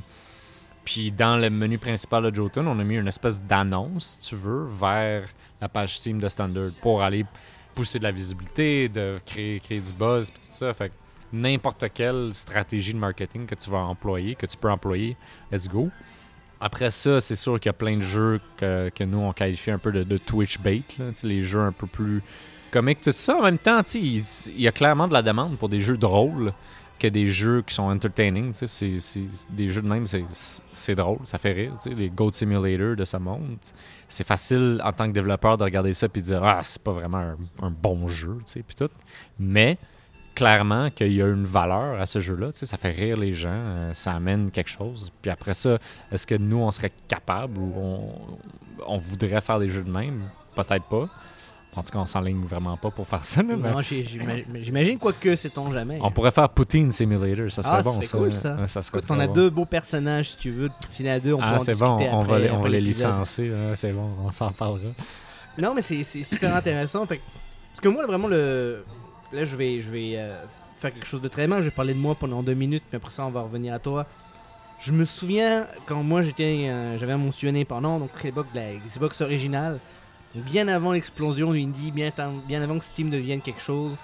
Puis dans le menu principal de Jotun, on a mis une espèce d'annonce, si tu veux, vers la page Steam de Standard pour aller pousser de la visibilité, de créer, du buzz, puis tout ça. Fait n'importe quelle stratégie de marketing que tu vas employer, que tu peux employer, let's go. Après ça, c'est sûr qu'il y a plein de jeux que, nous, on qualifie un peu de, Twitch bait, les jeux un peu plus comiques, tout ça. En même temps, il y a clairement de la demande pour des jeux drôles que des jeux qui sont entertaining. C'est, des jeux de même, c'est, drôle, ça fait rire. Les Goat Simulator de ce monde. C'est facile en tant que développeur de regarder ça et de dire Ah, c'est pas vraiment un, bon jeu, puis tout. Mais clairement qu'il y a une valeur à ce jeu-là. Ça fait rire les gens, euh, ça amène quelque chose. Puis après ça, est-ce que nous, on serait capable ou on voudrait faire des jeux de même? Peut-être pas. En tout cas, on s'enligne vraiment pas pour faire ça. là, mais Non, j'imagine j'imagine quoi que c'est-on jamais. on pourrait faire Poutine Simulator, ça serait Ah, bon. ça. cool, ça. Ouais, ça serait Quand on a bon. deux beaux personnages, si tu veux, Poutine à deux, on peut Ah, en c'est bon, on va les, on va les licencier. ouais, c'est bon, on s'en parlera. Non, mais c'est super intéressant. Fait parce que moi, vraiment, le... là, je vais, je vais euh, faire quelque chose de très mal. Je vais parler de moi pendant deux minutes, puis après ça, on va revenir à toi. Je me souviens quand moi j'étais, euh, j'avais mon mentionné pendant donc l'époque de la Xbox originale, bien avant l'explosion du indie, bien, bien avant que Steam devienne quelque chose.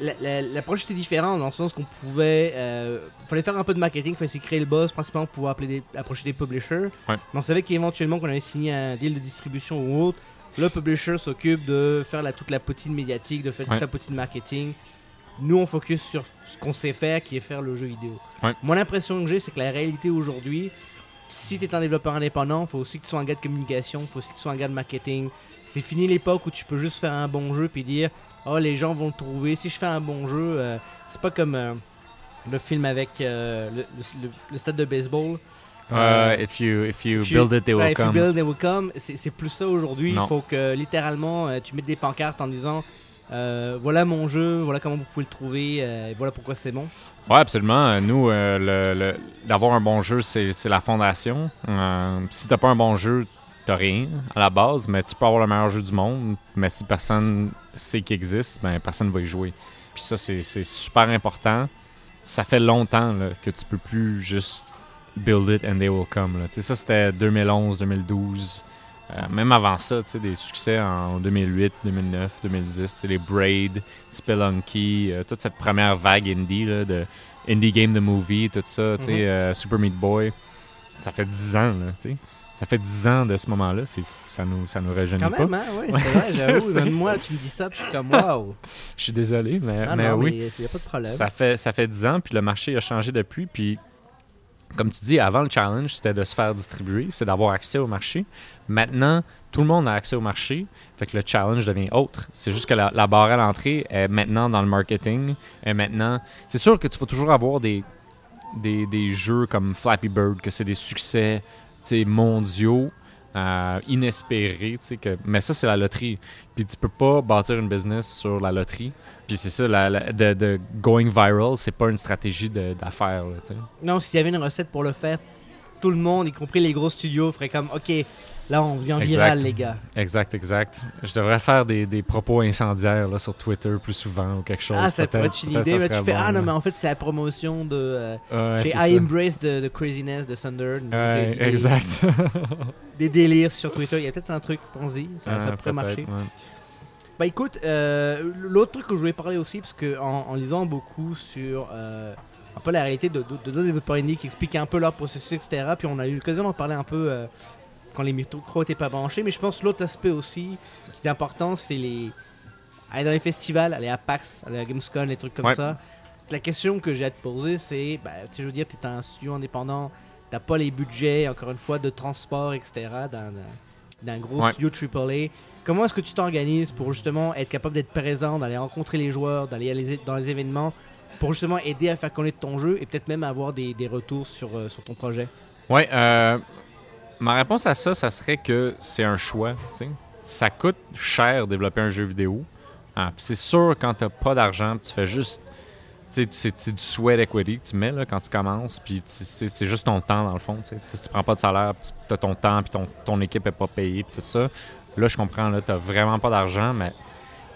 La- la- L'approche était différente dans le sens qu'on pouvait, euh, fallait faire un peu de marketing, fallait essayer de créer le buzz, principalement pour pouvoir appeler des- approcher des publishers. Ouais. Mais on savait qu'éventuellement qu'on avait signé un deal de distribution ou autre, le publisher s'occupe de faire la, toute la poutine médiatique, de faire Ouais. toute la poutine marketing. Nous, on focus sur ce qu'on sait faire, qui est faire le jeu vidéo. Ouais. Mon impression que j'ai, c'est que la réalité aujourd'hui, si tu es un développeur indépendant, il faut aussi que tu sois un gars de communication, il faut aussi que tu sois un gars de marketing. C'est fini l'époque où tu peux juste faire un bon jeu puis dire Oh, les gens vont le trouver. Si je fais un bon jeu, euh, c'est pas comme euh, le film avec euh, le, le- le stade de baseball. If you, if you If you- build it, they will Ouais, if you come. build, they will come. C'est plus ça aujourd'hui. Il faut que littéralement tu mettes des pancartes en disant euh, voilà mon jeu, voilà comment vous pouvez le trouver, euh, et voilà pourquoi c'est bon. Ouais, absolument. Nous, euh, d'avoir un bon jeu, c'est la fondation. Si t'as pas un bon jeu, t'as rien à la base, mais tu peux avoir le meilleur jeu du monde, mais si personne sait qu'il existe, ben personne va y jouer. Puis ça, c'est super important. Ça fait longtemps là, que tu peux plus juste build it and they will come. là. Tu sais, ça, c'était 2011, 2012. Euh, même avant ça, tu sais, des succès en 2008, 2009, 2010, tu sais, les Braid, Spelunky, euh, toute cette première vague indie là, de Indie Game the Movie, tout ça, tu sais, Mhm. euh, Super Meat Boy. Ça fait 10 ans, là. Ça fait 10 ans de ce moment-là, c'est fou, ça nous, ça nous rajeunit Quand pas. même, hein, ouais, c'est vrai, j'avoue. Même moi, tu me dis ça, puis je suis comme waouh. Je suis désolé, mais, mais non, oui. il n'y a pas de problème. Ça fait, ça fait 10 ans, puis le marché a changé depuis. Puis, comme tu dis, avant le challenge, c'était de se faire distribuer, c'est d'avoir accès au marché. Maintenant, tout le monde a accès au marché, fait que le challenge devient autre. C'est juste que la, la barre à l'entrée est maintenant dans le marketing. Et maintenant, c'est sûr que tu vas toujours avoir des, des, des jeux comme Flappy Bird, que c'est des succès mondiaux. euh, inespérés, que, mais ça c'est la loterie. Puis tu peux pas bâtir une business sur la loterie. Puis c'est ça, la, de, de going viral, c'est pas une stratégie d'affaires. Non, s'il y avait une recette pour le faire, tout le monde, y compris les gros studios, ferait comme ok, là on vient Exact. viral, les gars. Exact, exact. Je devrais faire des, des propos incendiaires là, sur Twitter plus souvent ou quelque chose. Ah, ça pourrait être une idée. mais tu fais bon, Ah non, mais en fait, c'est la promotion de. euh, Ouais, J'ai I embrace the, the craziness de Thunder. Ouais, exact. Des délires sur Twitter. Il y a peut-être un truc, pensez, ça, ça Ouais, pourrait marcher. ouais. Bah écoute, euh, l'autre truc que je voulais parler aussi, parce que en, en lisant beaucoup sur euh, un peu la réalité de de- de d'autres développeurs indie qui expliquent un peu leur processus, etc. Puis on a eu l'occasion d'en parler un peu euh, quand les micros étaient pas branchés. Mais je pense que l'autre aspect aussi qui est important, c'est les aller dans les festivals, aller à PAX, aller à Gamescom, les trucs comme Ouais. ça. La question que j'ai à te poser, c'est, bah, tu sais, je veux dire, tu es un studio indépendant, t'as pas les budgets, encore une fois, de transport, etc., d'un gros Ouais. studio AAA. Comment est-ce que tu t'organises pour justement être capable d'être présent, d'aller rencontrer les joueurs, d'aller dans les événements, pour justement aider à faire connaître ton jeu et peut-être même avoir des, des retours sur, euh, sur ton projet? Ouais, euh, ma réponse à ça, ça serait que c'est un choix. tu sais. Ça coûte cher développer un jeu vidéo. Ah, c'est sûr, quand tu pas d'argent, tu fais juste. C'est du sweat equity que tu mets là, quand tu commences, puis c'est juste ton temps dans le fond. tu sais. Si tu prends pas de salaire, tu as ton temps, puis ton, équipe est pas payée, puis tout ça. Là, je comprends, là, tu vraiment pas d'argent, mais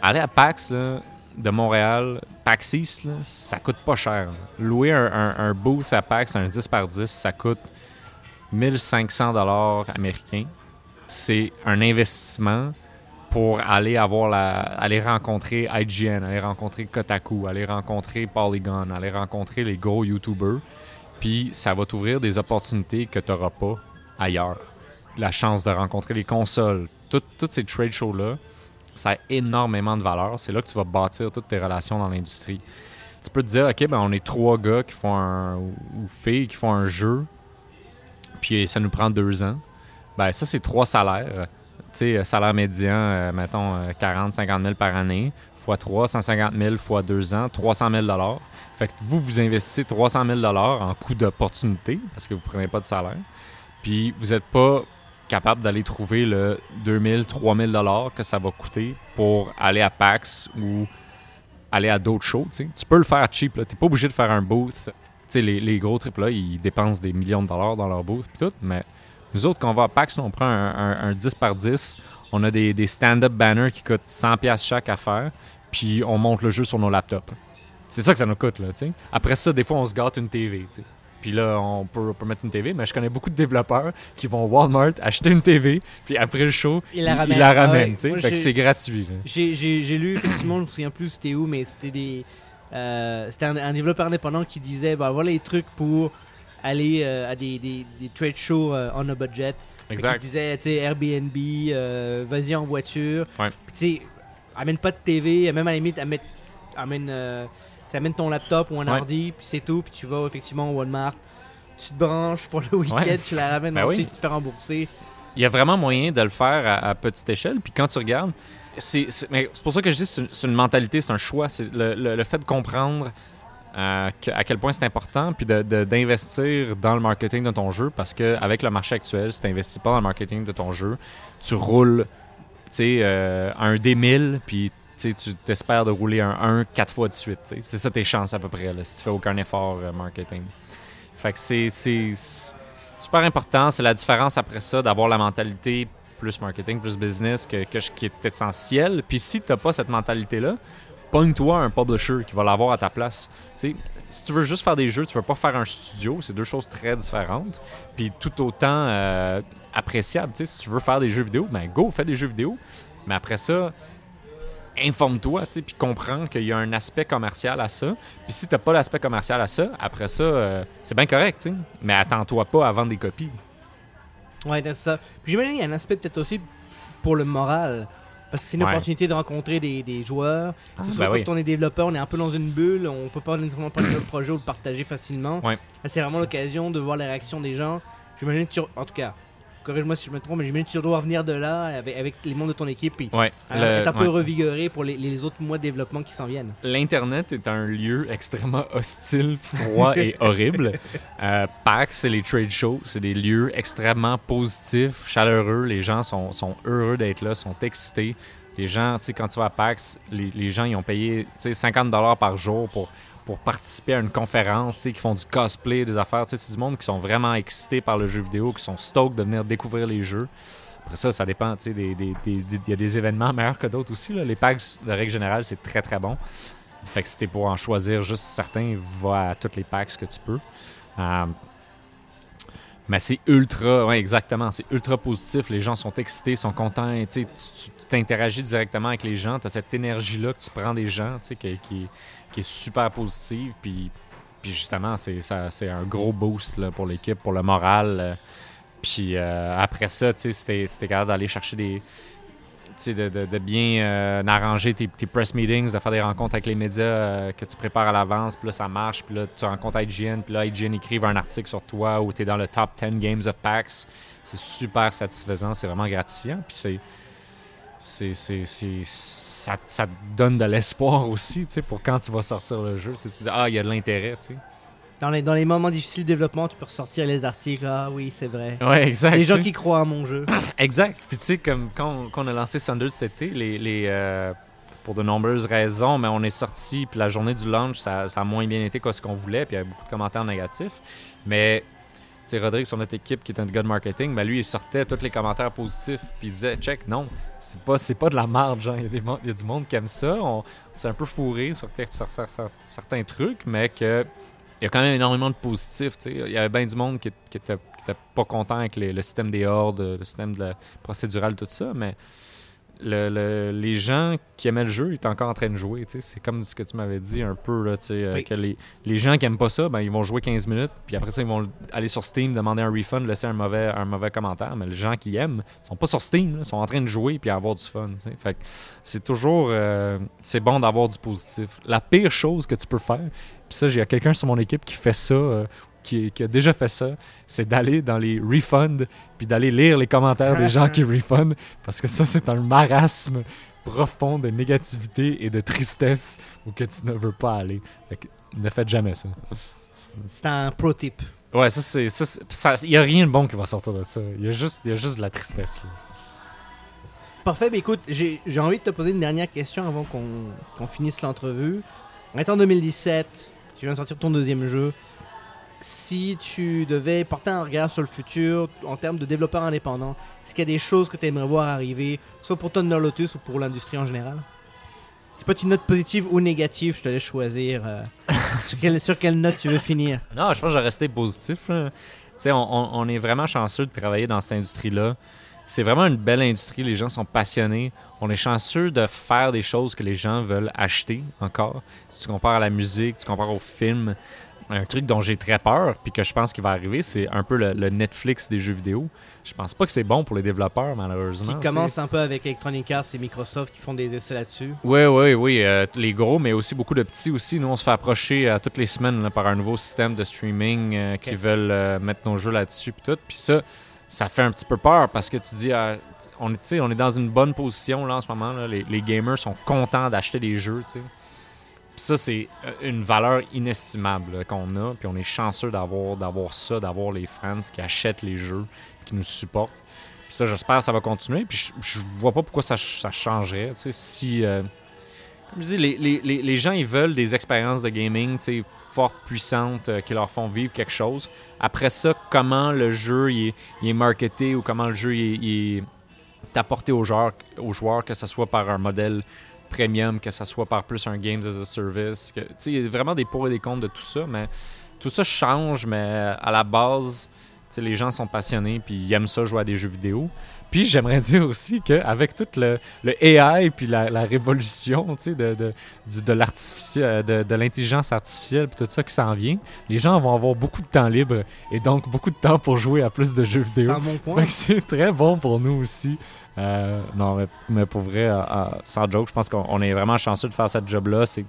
aller à PAX de Montréal, PAX East, là, ça coûte pas cher. Louer un- un booth à PAX, un 10 par 10, ça coûte 1500 dollars américains. C'est un investissement pour aller avoir la, aller rencontrer IGN, aller rencontrer Kotaku, aller rencontrer Polygon, aller rencontrer les gros YouTubers. Puis ça va t'ouvrir des opportunités que tu n'auras pas ailleurs. La chance de rencontrer les consoles, tout- toutes ces trade shows-là, ça a énormément de valeur. C'est là que tu vas bâtir toutes tes relations dans l'industrie. Tu peux te dire, OK, ben on est trois gars qui font un, ou filles qui font un jeu, puis ça nous prend deux ans. Ben ça, c'est trois salaires. Tu sais, euh, salaire médian, euh, mettons, euh, 40, 50 000 par année, fois 3, 150 000 fois deux ans, 300 000 Fait que vous, vous investissez 300 000 en coût d'opportunité, parce que vous prenez pas de salaire. Puis vous n'êtes pas capable d'aller trouver le 2000, 3000 dollars que ça va coûter pour aller à PAX ou aller à d'autres shows. Tu peux le faire cheap. Tu n'es pas obligé de faire un booth. Les, les gros AAA, ils dépensent des millions de dollars dans leur booth pis tout, mais nous autres, quand on va à PAX, on prend un, un- un 10 par 10, on a des, des stand-up banners qui coûtent 100$ piastres chaque à faire, puis on monte le jeu sur nos laptops. C'est ça que ça nous coûte, là, tu sais. Après ça, des fois, on se gâte une TV. Puis là, on peut, on peut mettre une TV, mais je connais beaucoup de développeurs qui vont au Walmart acheter une TV, puis après le show, Ils la ramènent. Ah ouais. j'ai- c'est gratuit, j'ai lu effectivement, je me souviens plus c'était où, mais c'était des. Euh, c'était un, un développeur indépendant qui disait bah, voilà les trucs pour aller euh, à des, des, des trade shows euh, on a budget. Exact. disait tu sais Airbnb, euh, vas-y en voiture. Ouais. Puis, Tu sais, amène pas de TV, même à la limite, amène, amène, amène ton laptop ou un Ouais. ordi, puis c'est tout. Puis tu vas effectivement au Walmart, tu te branches pour le week-end, Ouais. tu la ramènes Ben ensuite, oui. tu te fais rembourser. il y a vraiment moyen de le faire à, à petite échelle. Puis quand tu regardes, c'est pour ça que je dis c'est une, mentalité, c'est un choix. C'est le, fait de comprendre euh, à quel point c'est important, puis de- de- d'investir dans le marketing de ton jeu, parce qu'avec le marché actuel, si tu n'investis pas dans le marketing de ton jeu, tu roules euh, un D1000, puis tu t'espères de rouler un 1 quatre fois de suite. C'est ça tes chances à peu près, si tu fais aucun effort euh, marketing. Fait que c'est super important. C'est la différence après ça d'avoir la mentalité plus marketing, plus business que, qui est essentiel. Puis si tu n'as pas cette mentalité-là, pogne-toi un publisher qui va l'avoir à ta place. Tu si tu veux juste faire des jeux, tu veux pas faire un studio, c'est deux choses très différentes. Puis tout autant euh, appréciable. Tu si tu veux faire des jeux vidéo, ben go, fais des jeux vidéo. Mais après ça, informe-toi, tu puis comprends qu'il y a un aspect commercial à ça. Puis si t'as pas l'aspect commercial à ça, après ça, euh, c'est bien correct, tu. Mais attends-toi pas à vendre des copies. Ouais, c'est ça. J'imagine qu'il y a un aspect peut-être aussi pour le moral. Parce que c'est une Ouais. opportunité de rencontrer des, des joueurs. Ah, Surtout ben quand oui. on est développeur, on est un peu dans une bulle, on peut pas nécessairement prendre notre projet ou le partager facilement. Ouais. C'est vraiment l'occasion de voir les réactions des gens. J'imagine que tu... En tout cas, corrige-moi si je me trompe, mais j'imagine que tu dois venir de là avec, avec les membres de ton équipe et Ouais. euh, le- un peu ouais. revigoré pour les, les autres mois de développement qui s'en viennent. L'Internet est un lieu extrêmement hostile, froid et horrible. Euh, PAX et les trade shows, c'est des lieux extrêmement positifs, chaleureux. Les gens sont, sont heureux d'être là, sont excités. Les gens, tu sais, quand tu vas à PAX, les, les gens, ils ont payé tu sais, 50 par jour pour, pour participer à une conférence, qui font du cosplay, des affaires. C'est du monde qui sont vraiment excités par le jeu vidéo, qui sont stoked de venir découvrir les jeux. Après ça, ça dépend. sais, des- des- Il y a des événements meilleurs que d'autres aussi. Les PAX, de règle générale, c'est très très bon. Fait que si t'es pour en choisir juste certains, va à toutes les packs que tu peux. Euh, mais c'est ultra, ouais, exactement, c'est ultra positif. Les gens sont excités, sont contents. Tu t'interagis directement avec les gens. Tu as cette énergie-là que tu prends des gens, qui, qui- qui est super positive. Puis, puis justement, c'est ça- c'est un gros boost là, pour l'équipe, pour le moral. euh. Puis euh, après ça, c'était c'était capable d'aller chercher des. De, de- de bien euh, arranger tes, press meetings, de faire des rencontres avec les médias euh, que tu prépares à l'avance, puis là ça marche, puis là tu rencontres IGN, puis là IGN écrive un article sur toi ou tu es dans le top 10 games of PAX. C'est super satisfaisant, c'est vraiment gratifiant, puis c'est. C'est, c'est, c'est- ça, ça te donne de l'espoir aussi, pour quand tu vas sortir le jeu. Tu dis, ah, il y a de l'intérêt. Dans les, dans les moments difficiles de développement, tu peux ressortir les articles. Ah oui, c'est vrai. Ouais, exact. Les gens qui croient à mon jeu. Exact. Puis tu sais, comme quand on, quand on a lancé Thunder cet été, les, les, euh, pour de nombreuses raisons, mais on est sorti, puis la journée du launch, ça, ça a moins bien été que ce qu'on voulait, puis il y avait beaucoup de commentaires négatifs. Mais, Rodrigue, sur notre équipe, qui est un gars de marketing, ben lui, il sortait tous les commentaires positifs, puis il disait, check, non, c'est pas, pas de la merde, genre, il y, a du monde qui aime ça, on, c'est un peu fourré sur, sur- sur- certains trucs, mais que. Il y a quand même énormément de positifs. tu sais. Il y avait bien du monde qui, qui était, pas content avec le système des hordes, le système de la procédurale, tout ça, mais le- le- les gens qui aimaient le jeu étaient encore en train de jouer. C'est comme ce que tu m'avais dit un peu, là, euh, Oui. que les, les gens qui aiment pas ça, ben, ils vont jouer 15 minutes, puis après ça, ils vont aller sur Steam, demander un refund, laisser un mauvais, un mauvais commentaire. Mais les gens qui aiment sont pas sur Steam, là, ils sont en train de jouer puis avoir du fun. Fait c'est toujours euh, c'est bon d'avoir du positif. La pire chose que tu peux faire, puis ça, j'ai quelqu'un sur mon équipe qui fait ça, euh, qui, qui a déjà fait ça, c'est d'aller dans les refunds puis d'aller lire les commentaires des gens qui refund parce que ça, c'est un marasme profond de négativité et de tristesse où que tu ne veux pas aller. Fait que ne faites jamais ça. C'est un pro tip. Ouais, ça, c'est. ça, Il y a rien de bon qui va sortir de ça. Il y a juste, il y a juste de la tristesse. là. Parfait, mais écoute, j'ai envie de te poser une dernière question avant qu'on qu'on finisse l'entrevue. On est en 2017, tu viens de sortir ton deuxième jeu. Si tu devais porter un regard sur le futur en termes de développeur indépendant, est-ce qu'il y a des choses que tu aimerais voir arriver, soit pour Thunder Lotus ou pour l'industrie en général? C'est pas une note positive ou négative, je te laisse choisir euh, sur, quelle, sur quelle note tu veux finir. Non, je pense que je vais rester positif. là. On, on- on est vraiment chanceux de travailler dans cette industrie-là. C'est vraiment une belle industrie. Les gens sont passionnés. On est chanceux de faire des choses que les gens veulent acheter encore. Si tu compares à la musique, tu compares au film, un truc dont j'ai très peur, puis que je pense qu'il va arriver, c'est un peu le, le Netflix des jeux vidéo. Je pense pas que c'est bon pour les développeurs, malheureusement. Qui commence un peu avec Electronic Arts et Microsoft qui font des essais là-dessus. Oui, oui, oui. euh, les gros, mais aussi beaucoup de petits aussi. Nous, on se fait approcher euh, toutes les semaines là, par un nouveau système de streaming euh, qui veulent mettre nos jeux là-dessus puis tout. Puis ça, ça fait un petit peu peur parce que tu dis, ah, on, est, on est dans une bonne position là en ce moment. là. Les, les gamers sont contents d'acheter des jeux. tu sais. Ça, c'est euh, une valeur inestimable là, qu'on a. Puis on est chanceux d'avoir, d'avoir ça, d'avoir les fans qui achètent les jeux, qui nous supportent. Puis ça, j'espère que ça va continuer. Puis je, vois pas pourquoi ça, ça changerait. Si, euh, comme je dis, les, les- les- gens, ils veulent des expériences de gaming fortes, puissantes, euh, qui leur font vivre quelque chose. Après ça, comment le jeu il est, il marketé ou comment le jeu il est, il apporté aux joueurs, aux joueurs, que ce soit par un modèle premium, que ce soit par plus un games as a service. tu sais, Il y a vraiment des pour et des contre de tout ça, mais tout ça change, mais à la base, tu sais, les gens sont passionnés puis ils aiment ça jouer à des jeux vidéo. Puis j'aimerais dire aussi qu'avec tout le, le AI puis la, la révolution tu sais, de, de, du- de l'artificiel, de, de l'intelligence artificielle puis tout ça qui s'en vient, les gens vont avoir beaucoup de temps libre et donc beaucoup de temps pour jouer à plus de jeux vidéo. c'est très bon pour nous aussi. Euh, non, mais, pour vrai, euh, euh, sans joke, je pense qu'on on est vraiment chanceux de faire cette job-là. C'est,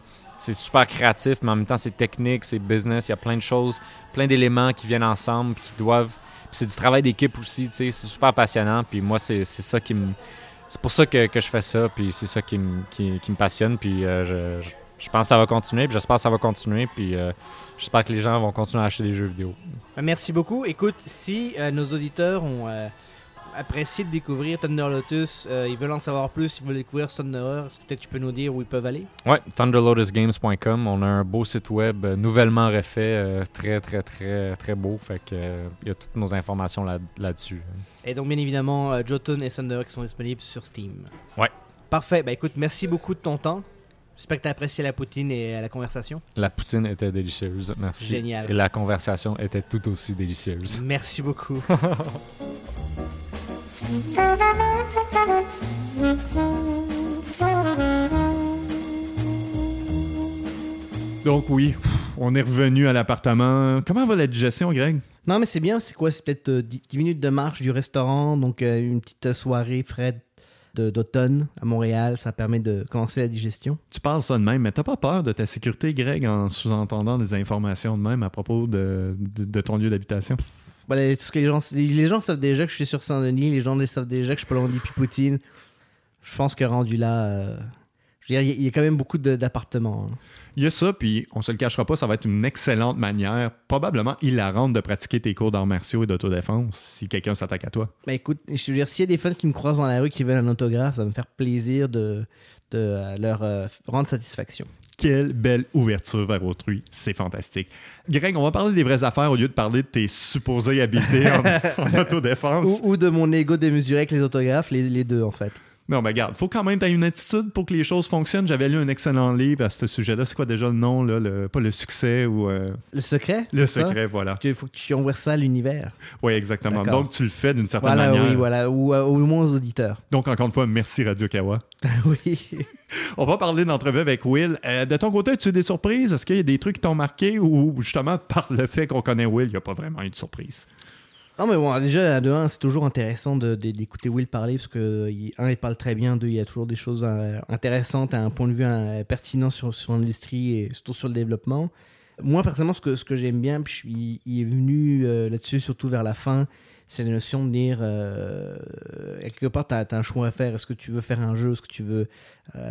super créatif, mais en même temps, c'est technique, c'est business. Il y a plein de choses, plein d'éléments qui viennent ensemble, qui doivent. c'est du travail d'équipe aussi, tu sais. C'est super passionnant. Puis moi, c'est, ça qui me. C'est pour ça que, je fais ça, puis c'est ça qui me, passionne. Puis je, pense que ça va continuer, puis j'espère que ça va continuer, puis j'espère que les gens vont continuer à acheter des jeux vidéo. Merci beaucoup. Écoute, si nos auditeurs ont apprécié de découvrir Thunder Lotus, euh, ils veulent en savoir plus, ils veulent découvrir Thunderer, est-ce que peut-être tu peux nous dire où ils peuvent aller? Ouais, thunderlotusgames.com. On a un beau site web euh, nouvellement refait, euh, très, très, très, très beau. Fait que euh, il y a toutes nos informations là- là-dessus. Et donc, bien évidemment, euh, Jotun et Thunderer qui sont disponibles sur Steam. Ouais. Parfait. Bah écoute, merci beaucoup de ton temps. J'espère que tu as apprécié la poutine et euh, la conversation. La poutine était délicieuse, merci. Génial. Et la conversation était tout aussi délicieuse. Merci beaucoup. Donc oui, on est revenu à l'appartement. Comment va la digestion, Greg? Non, mais c'est bien, c'est quoi? C'est peut-être euh, 10, minutes de marche du restaurant, donc euh, une petite soirée fraîche de- d'automne à Montréal, ça permet de commencer la digestion. Tu parles ça de même, mais t'as pas peur de ta sécurité, Greg, en sous-entendant des informations de même à propos de, de- de ton lieu d'habitation? Voilà, tout ce que les gens, les, les gens savent déjà que je suis sur Saint-Denis, les gens les savent déjà que je suis pas loin du Pipoutine. Je pense que rendu là, euh, je veux dire, il y a- il y, a quand même beaucoup d'appartements. hein. Il y a ça, puis on se le cachera pas, ça va être une excellente manière, probablement hilarante, de pratiquer tes cours d'arts martiaux et d'autodéfense si quelqu'un s'attaque à toi. Ben écoute, je veux dire, s'il y a des fans qui me croisent dans la rue qui veulent un autographe, ça va me faire plaisir de, de euh, leur euh, rendre satisfaction. Quelle belle ouverture vers autrui, c'est fantastique. Greg, on va parler des vraies affaires au lieu de parler de tes supposées habiletés en, en autodéfense. Ou, ou de mon ego démesuré avec les autographes, les, les deux en fait. Non, mais regarde, faut quand même que tu une attitude pour que les choses fonctionnent. J'avais lu un excellent livre à ce sujet-là. C'est quoi déjà le nom, là? Le- pas le succès ou euh, Le secret? Le ça? secret, voilà. Il faut que tu envoies ça à l'univers. Oui, exactement. Donc, tu le fais d'une certaine Voilà, manière. oui, voilà. Ou euh, au moins aux auditeurs. Donc, encore une fois, merci Radio Kawa. oui. On va parler d'entrevue avec Will. Euh, de ton côté, as-tu des surprises? Est-ce qu'il y a des trucs qui t'ont marqué ou justement, par le fait qu'on connaît Will, il n'y a pas vraiment eu de surprise? Non, mais bon, déjà, de un, c'est toujours intéressant d'écouter Will parler parce que, un, il parle très bien, deux, il y a toujours des choses euh, intéressantes un point de vue euh, pertinent sur, sur l'industrie et surtout sur le développement. Moi, personnellement, ce que, ce que j'aime bien, puis il est venu euh, là-dessus, surtout vers la fin, c'est la notion de dire, quelque part, tu as, un choix à faire. Est-ce que tu veux faire un jeu? Est-ce que tu veux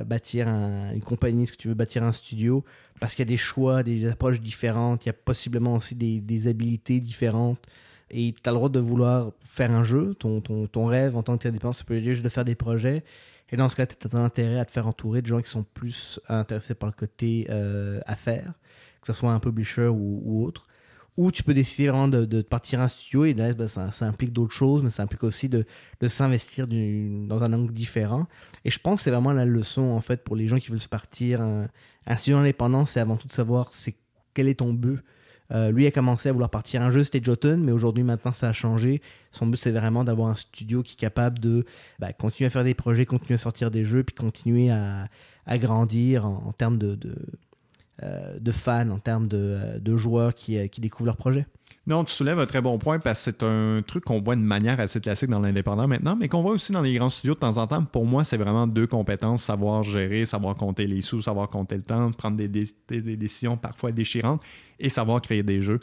bâtir un- une compagnie? Est-ce que tu veux bâtir un studio? Parce qu'il y a des choix, des approches différentes, il y a possiblement aussi des, des habilités différentes. Et tu as le droit de vouloir faire un jeu. Ton, ton, ton rêve en tant que indépendant, ça peut être juste de faire des projets. Et dans ce cas, tu as intérêt à te faire entourer de gens qui sont plus intéressés par le côté euh, affaires, que ce soit un publisher ou, autre. Ou tu peux décider vraiment de, partir un studio et là, ben, ça, ça implique d'autres choses, mais ça implique aussi de, de s'investir dans un angle différent. Et je pense que c'est vraiment la leçon, en fait, pour les gens qui veulent se partir. Un, un studio indépendant, c'est avant tout de savoir quel est ton but. Euh, lui a commencé à vouloir partir un jeu, c'était Jotun, mais aujourd'hui, maintenant, ça a changé. Son but, c'est vraiment d'avoir un studio qui est capable de bah, continuer à faire des projets, continuer à sortir des jeux, puis continuer à, grandir en, termes euh, de fans, en termes de, euh, joueurs qui, qui découvrent leurs projets. Non, tu soulèves un très bon point parce que c'est un truc qu'on voit de manière assez classique dans l'indépendant maintenant, mais qu'on voit aussi dans les grands studios de temps en temps. Pour moi, c'est vraiment deux compétences, savoir gérer, savoir compter les sous, savoir compter le temps, prendre des, dé- des- des décisions parfois déchirantes et savoir créer des jeux.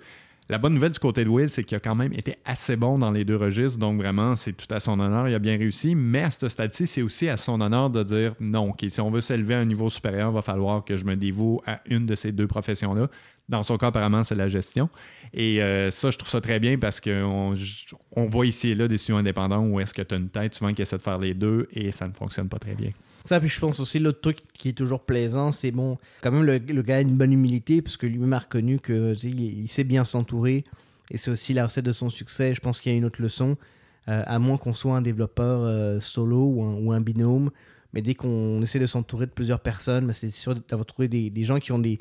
La bonne nouvelle du côté de Will, c'est qu'il a quand même été assez bon dans les deux registres, donc vraiment, c'est tout à son honneur, il a bien réussi, mais à ce stade-ci, c'est aussi à son honneur de dire non, ok, si on veut s'élever à un niveau supérieur, il va falloir que je me dévoue à une de ces deux professions-là. Dans son cas, apparemment, c'est la gestion. Et euh, ça, je trouve ça très bien parce qu'on on voit ici et là des studios indépendants où est-ce que tu as une tête souvent qui essaie de faire les deux et ça ne fonctionne pas très bien. Ça, puis je pense aussi l'autre truc qui est toujours plaisant, c'est bon, quand même le, le gars a une bonne humilité parce que lui-même a reconnu que il sait bien s'entourer et c'est aussi la recette de son succès. Je pense qu'il y a une autre leçon, euh, à moins qu'on soit un développeur euh, solo ou un, ou un binôme, mais dès qu'on essaie de s'entourer de plusieurs personnes, ben, c'est sûr d'avoir trouvé des, des gens qui ont des,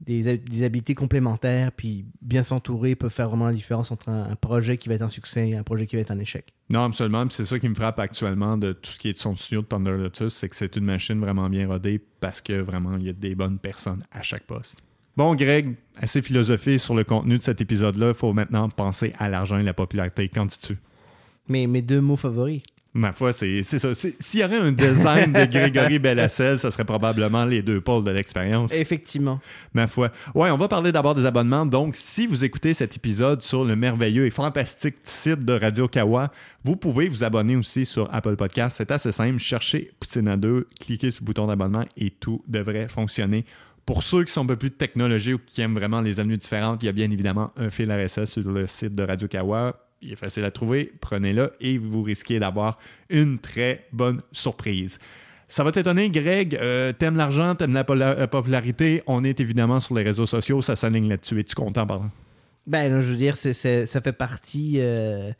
des, des habiletés complémentaires, puis bien s'entourer peut faire vraiment la différence entre un, un projet qui va être un succès et un projet qui va être un échec. Non, absolument. Puis c'est ça qui me frappe actuellement de tout ce qui est de son studio de Thunder Lotus, c'est que c'est une machine vraiment bien rodée parce que vraiment, il y a des bonnes personnes à chaque poste. Bon, Greg, assez philosophé sur le contenu de cet épisode-là. Il faut maintenant penser à l'argent et la popularité. Qu'en dis-tu? Mais mes deux mots favoris. Ma foi, c'est ça. S'il y aurait un design de Grégory Bellassel, ça serait probablement les deux pôles de l'expérience. Effectivement. Ma foi. Ouais, on va parler d'abord des abonnements. Donc, si vous écoutez cet épisode sur le merveilleux et fantastique site de Radio Kawa, vous pouvez vous abonner aussi sur Apple Podcast. C'est assez simple. Cherchez Poutine à 2, cliquez sur le bouton d'abonnement et tout devrait fonctionner. Pour ceux qui sont un peu plus de technologie ou qui aiment vraiment les avenues différentes, il y a bien évidemment un fil RSS sur le site de Radio Kawa. Il est facile à trouver. Prenez-le et vous risquez d'avoir une très bonne surprise. Ça va t'étonner, Greg. euh, t'aimes l'argent, t'aimes la euh, popularité. On est évidemment sur les réseaux sociaux. Ça s'aligne là-dessus. Es-tu content par là? Ben, je veux dire, ça fait partie euh,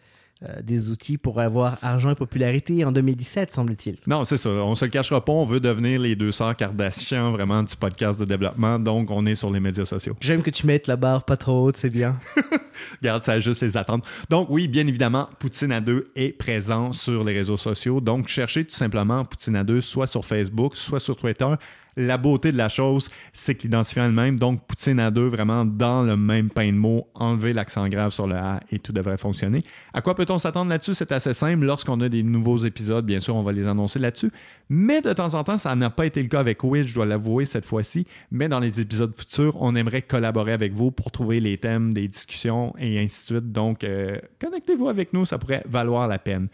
euh, des outils pour avoir argent et popularité en 2017, semble-t-il. Non, c'est ça. On se le cachera pas. On veut devenir les deux sœurs Kardashian vraiment du podcast de développement. Donc, on est sur les médias sociaux. J'aime que tu mettes la barre pas trop haute, c'est bien. Regarde, ça a juste les attendre. Donc, oui, bien évidemment, Poutine à 2 est présent sur les réseaux sociaux. Donc, cherchez tout simplement Poutine à 2, soit sur Facebook, soit sur Twitter. La beauté de la chose, c'est que l'identifiant est le même. Donc, Poutine à deux, vraiment dans le même pain de mots, enlever l'accent grave sur le A et tout devrait fonctionner. À quoi peut-on s'attendre là-dessus? C'est assez simple. Lorsqu'on a des nouveaux épisodes, bien sûr, on va les annoncer là-dessus. Mais de temps en temps, ça n'a pas été le cas avec Will, je dois l'avouer cette fois-ci. Mais dans les épisodes futurs, on aimerait collaborer avec vous pour trouver les thèmes des discussions et ainsi de suite. Donc, euh, connectez-vous avec nous, ça pourrait valoir la peine.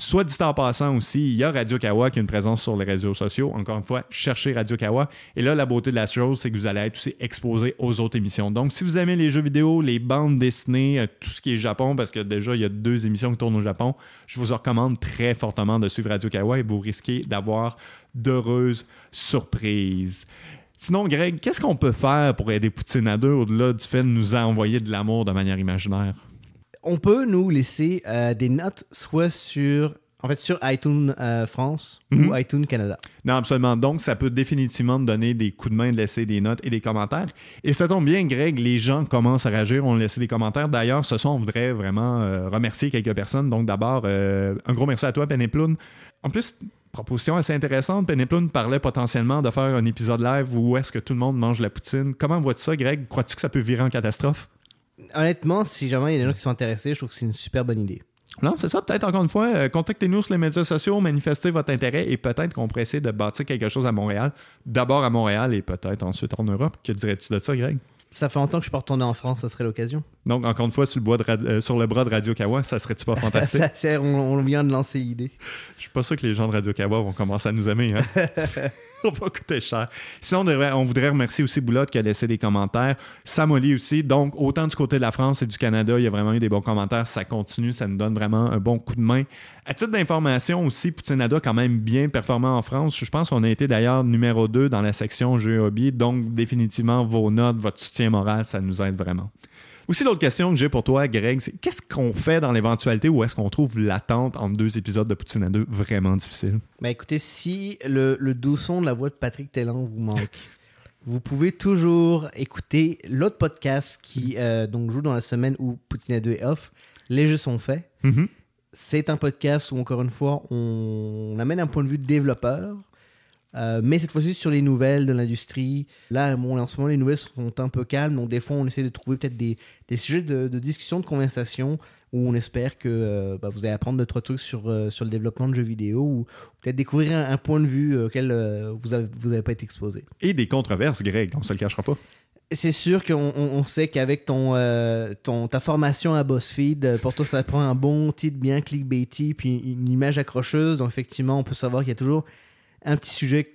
Soit dit en passant aussi, il y a Radio Kawa qui a une présence sur les réseaux sociaux. Encore une fois, cherchez Radio Kawa. Et là, la beauté de la chose, c'est que vous allez être aussi exposé aux autres émissions. Donc, si vous aimez les jeux vidéo, les bandes dessinées, euh, tout ce qui est Japon, parce que déjà, il y a deux émissions qui tournent au Japon, je vous recommande très fortement de suivre Radio Kawa et vous risquez d'avoir d'heureuses surprises. Sinon, Greg, qu'est-ce qu'on peut faire pour aider Poutine à deux au-delà du fait de nous envoyer de l'amour de manière imaginaire? On peut nous laisser euh, des notes soit sur, en fait, sur iTunes euh, France Mhm. ou iTunes Canada. Non, absolument. Donc, ça peut définitivement me donner des coups de main de laisser des notes et des commentaires. Et ça tombe bien, Greg, les gens commencent à réagir, ont laissé des commentaires. D'ailleurs, ce soir, on voudrait vraiment euh, remercier quelques personnes. Donc, d'abord, euh, un gros merci à toi, Penéploun. En plus, proposition assez intéressante. Penéploun parlait potentiellement de faire un épisode live où est-ce que tout le monde mange la poutine. Comment vois-tu ça, Greg? Crois-tu que ça peut virer en catastrophe? Honnêtement, si jamais il y a des gens qui sont intéressés, je trouve que c'est une super bonne idée. Non, c'est ça. Peut-être encore une fois, euh, contactez-nous sur les médias sociaux, manifestez votre intérêt et peut-être qu'on pourrait essayer de bâtir quelque chose à Montréal. D'abord à Montréal et peut-être ensuite en Europe. Que dirais-tu de ça, Greg? Ça fait longtemps que je suis pas retourné en France, ça serait l'occasion. Donc, encore une fois, sur le, bois de rad- euh, sur le bras de Radio Kawa, ça serait-tu pas fantastique? Ça, c'est- on, on vient de lancer l'idée. Je suis pas sûr que les gens de Radio Kawa vont commencer à nous aimer. Hein? On va coûter cher. Sinon, on, devrait- on voudrait remercier aussi Boulotte qui a laissé des commentaires. Samoli aussi. Donc, autant du côté de la France et du Canada, il y a vraiment eu des bons commentaires. Ça continue, ça nous donne vraiment un bon coup de main. À titre d'information aussi, Poutinada quand même bien performant en France. Je pense qu'on a été d'ailleurs numéro 2 dans la section jeux et hobby. Donc, définitivement, vos notes, votre soutien moral, ça nous aide vraiment. Aussi, l'autre question que j'ai pour toi, Greg, c'est qu'est-ce qu'on fait dans l'éventualité où est-ce qu'on trouve l'attente entre deux épisodes de Poutine à deux vraiment difficile? Bah écoutez, si le, le doux son de la voix de Patrick Tellan vous manque, vous pouvez toujours écouter l'autre podcast qui euh, donc joue dans la semaine où Poutine 2 est off. Les jeux sont faits. Mhm. C'est un podcast où, encore une fois, on, on amène un point de vue de développeur, euh, mais cette fois-ci sur les nouvelles de l'industrie. Là, bon, en ce moment, les nouvelles sont un peu calmes, donc des fois, on essaie de trouver peut-être des, des sujets de, de discussion, de conversation, où on espère que euh, bah, vous allez apprendre deux, trois trucs sur, euh, sur le développement de jeux vidéo, ou peut-être découvrir un, un point de vue auquel vous n'avez vous avez pas été exposé. Et des controverses, Greg, on se le cachera pas. C'est sûr qu'on on- sait qu'avec ton, euh, ton, ta formation à BuzzFeed, pour toi, ça prend un bon titre bien clickbaity, puis une image accrocheuse. Donc, effectivement, on peut savoir qu'il y a toujours un petit sujet,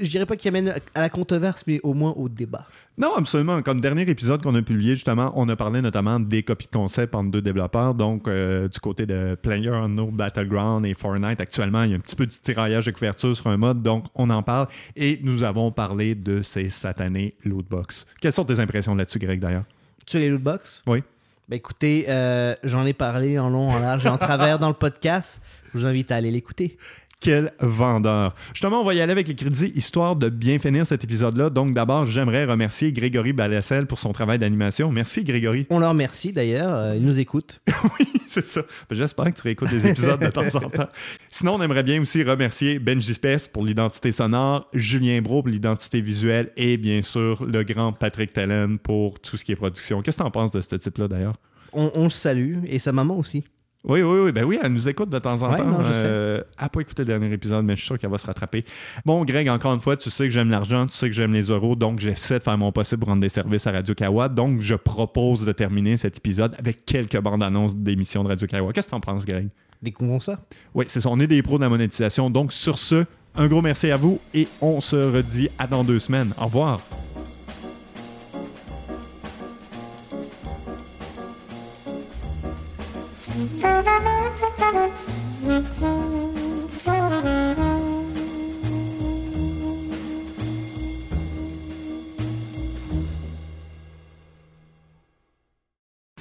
je dirais pas qui amène à la controverse, mais au moins au débat. Non, absolument. Comme dernier épisode qu'on a publié, justement, on a parlé notamment des copies de concept entre deux développeurs. Donc, euh, du côté de PlayerUnknown Battleground et Fortnite, actuellement, il y a un petit peu du tiraillage de couverture sur un mode. Donc, on en parle. Et nous avons parlé de ces satanés lootbox. Quelles sont tes impressions là-dessus, Greg, d'ailleurs? Tu les lootbox? Oui. Ben écoutez, euh, j'en ai parlé en long, en large et en travers dans le podcast. Je vous invite à aller l'écouter. Quel vendeur. Justement, on va y aller avec les crédits, histoire de bien finir cet épisode-là. Donc, d'abord, j'aimerais remercier Grégory Balassel pour son travail d'animation. Merci, Grégory. On leur remercie d'ailleurs, euh, ils nous écoutent. C'est ça. Ben, J'espère que tu réécoutes les épisodes de temps en temps. Sinon, on aimerait bien aussi remercier Benji Spes pour l'identité sonore, Julien Bro pour l'identité visuelle et bien sûr le grand Patrick Tellen pour tout ce qui est production. Qu'est-ce que tu en penses de ce type-là d'ailleurs? On, on le salue et sa maman aussi. Oui, oui, oui. Ben oui, elle nous écoute de temps en Ouais, temps. non, je sais. Euh, elle n'a pas écouté le dernier épisode, mais je suis sûr qu'elle va se rattraper. Bon, Greg, encore une fois, tu sais que j'aime l'argent, tu sais que j'aime les euros, donc j'essaie de faire mon possible pour rendre des services à Radio Kawa. Donc, je propose de terminer cet épisode avec quelques bandes annonces d'émissions de Radio Kawa. Qu'est-ce que tu en penses, Greg? Découvrons ça? Oui, c'est ça. On est des pros de la monétisation. Donc, sur ce, un gros merci à vous et on se redit à dans deux semaines. Au revoir.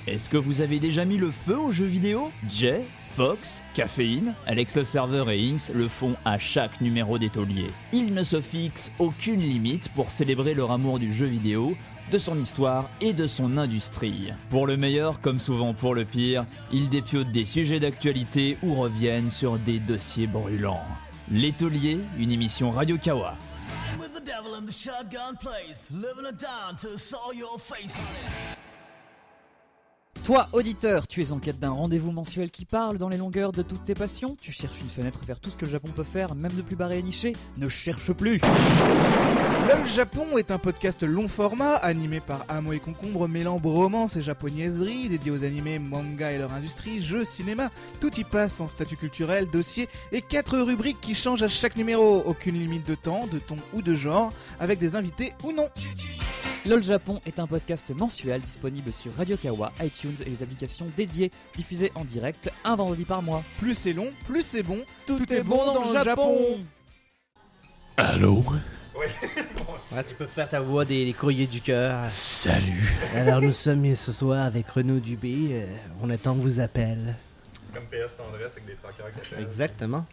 Est-ce que vous avez déjà mis le feu aux jeux vidéo? Jay, Fox, Caféine, Alex le serveur et Inks le font à chaque numéro des tauliers. Ils ne se fixent aucune limite pour célébrer leur amour du jeu vidéo, de son histoire et de son industrie. Pour le meilleur comme souvent pour le pire, ils dépiotent des sujets d'actualité ou reviennent sur des dossiers brûlants. Les tauliers, une émission Radio Kawa. Toi, auditeur, tu es en quête d'un rendez-vous mensuel qui parle dans les longueurs de toutes tes passions Tu cherches une fenêtre vers tout ce que le Japon peut faire, même de plus barré et niché Ne cherche plus LOL Japon est un podcast long format animé par Amo et Concombre mêlant bromance et japonaiserie, dédié aux animés, manga et leur industrie, jeux, cinéma. Tout y passe en statut culturel, dossier et quatre rubriques qui changent à chaque numéro. Aucune limite de temps, de ton ou de genre, avec des invités ou non. LOL Japon est un podcast mensuel disponible sur Radio Kawa, iTunes et les applications dédiées, diffusé en direct un vendredi par mois. Plus c'est long, plus c'est bon. Tout, est, bon dans, le Japon. Allô? Ouais, tu peux faire ta voix des, des courriers du cœur. Salut! Alors nous sommes ce soir avec Renaud Dubé. euh, on attend que vous appelle. Comme PS Tendresse avec des traqueurs qui Exactement.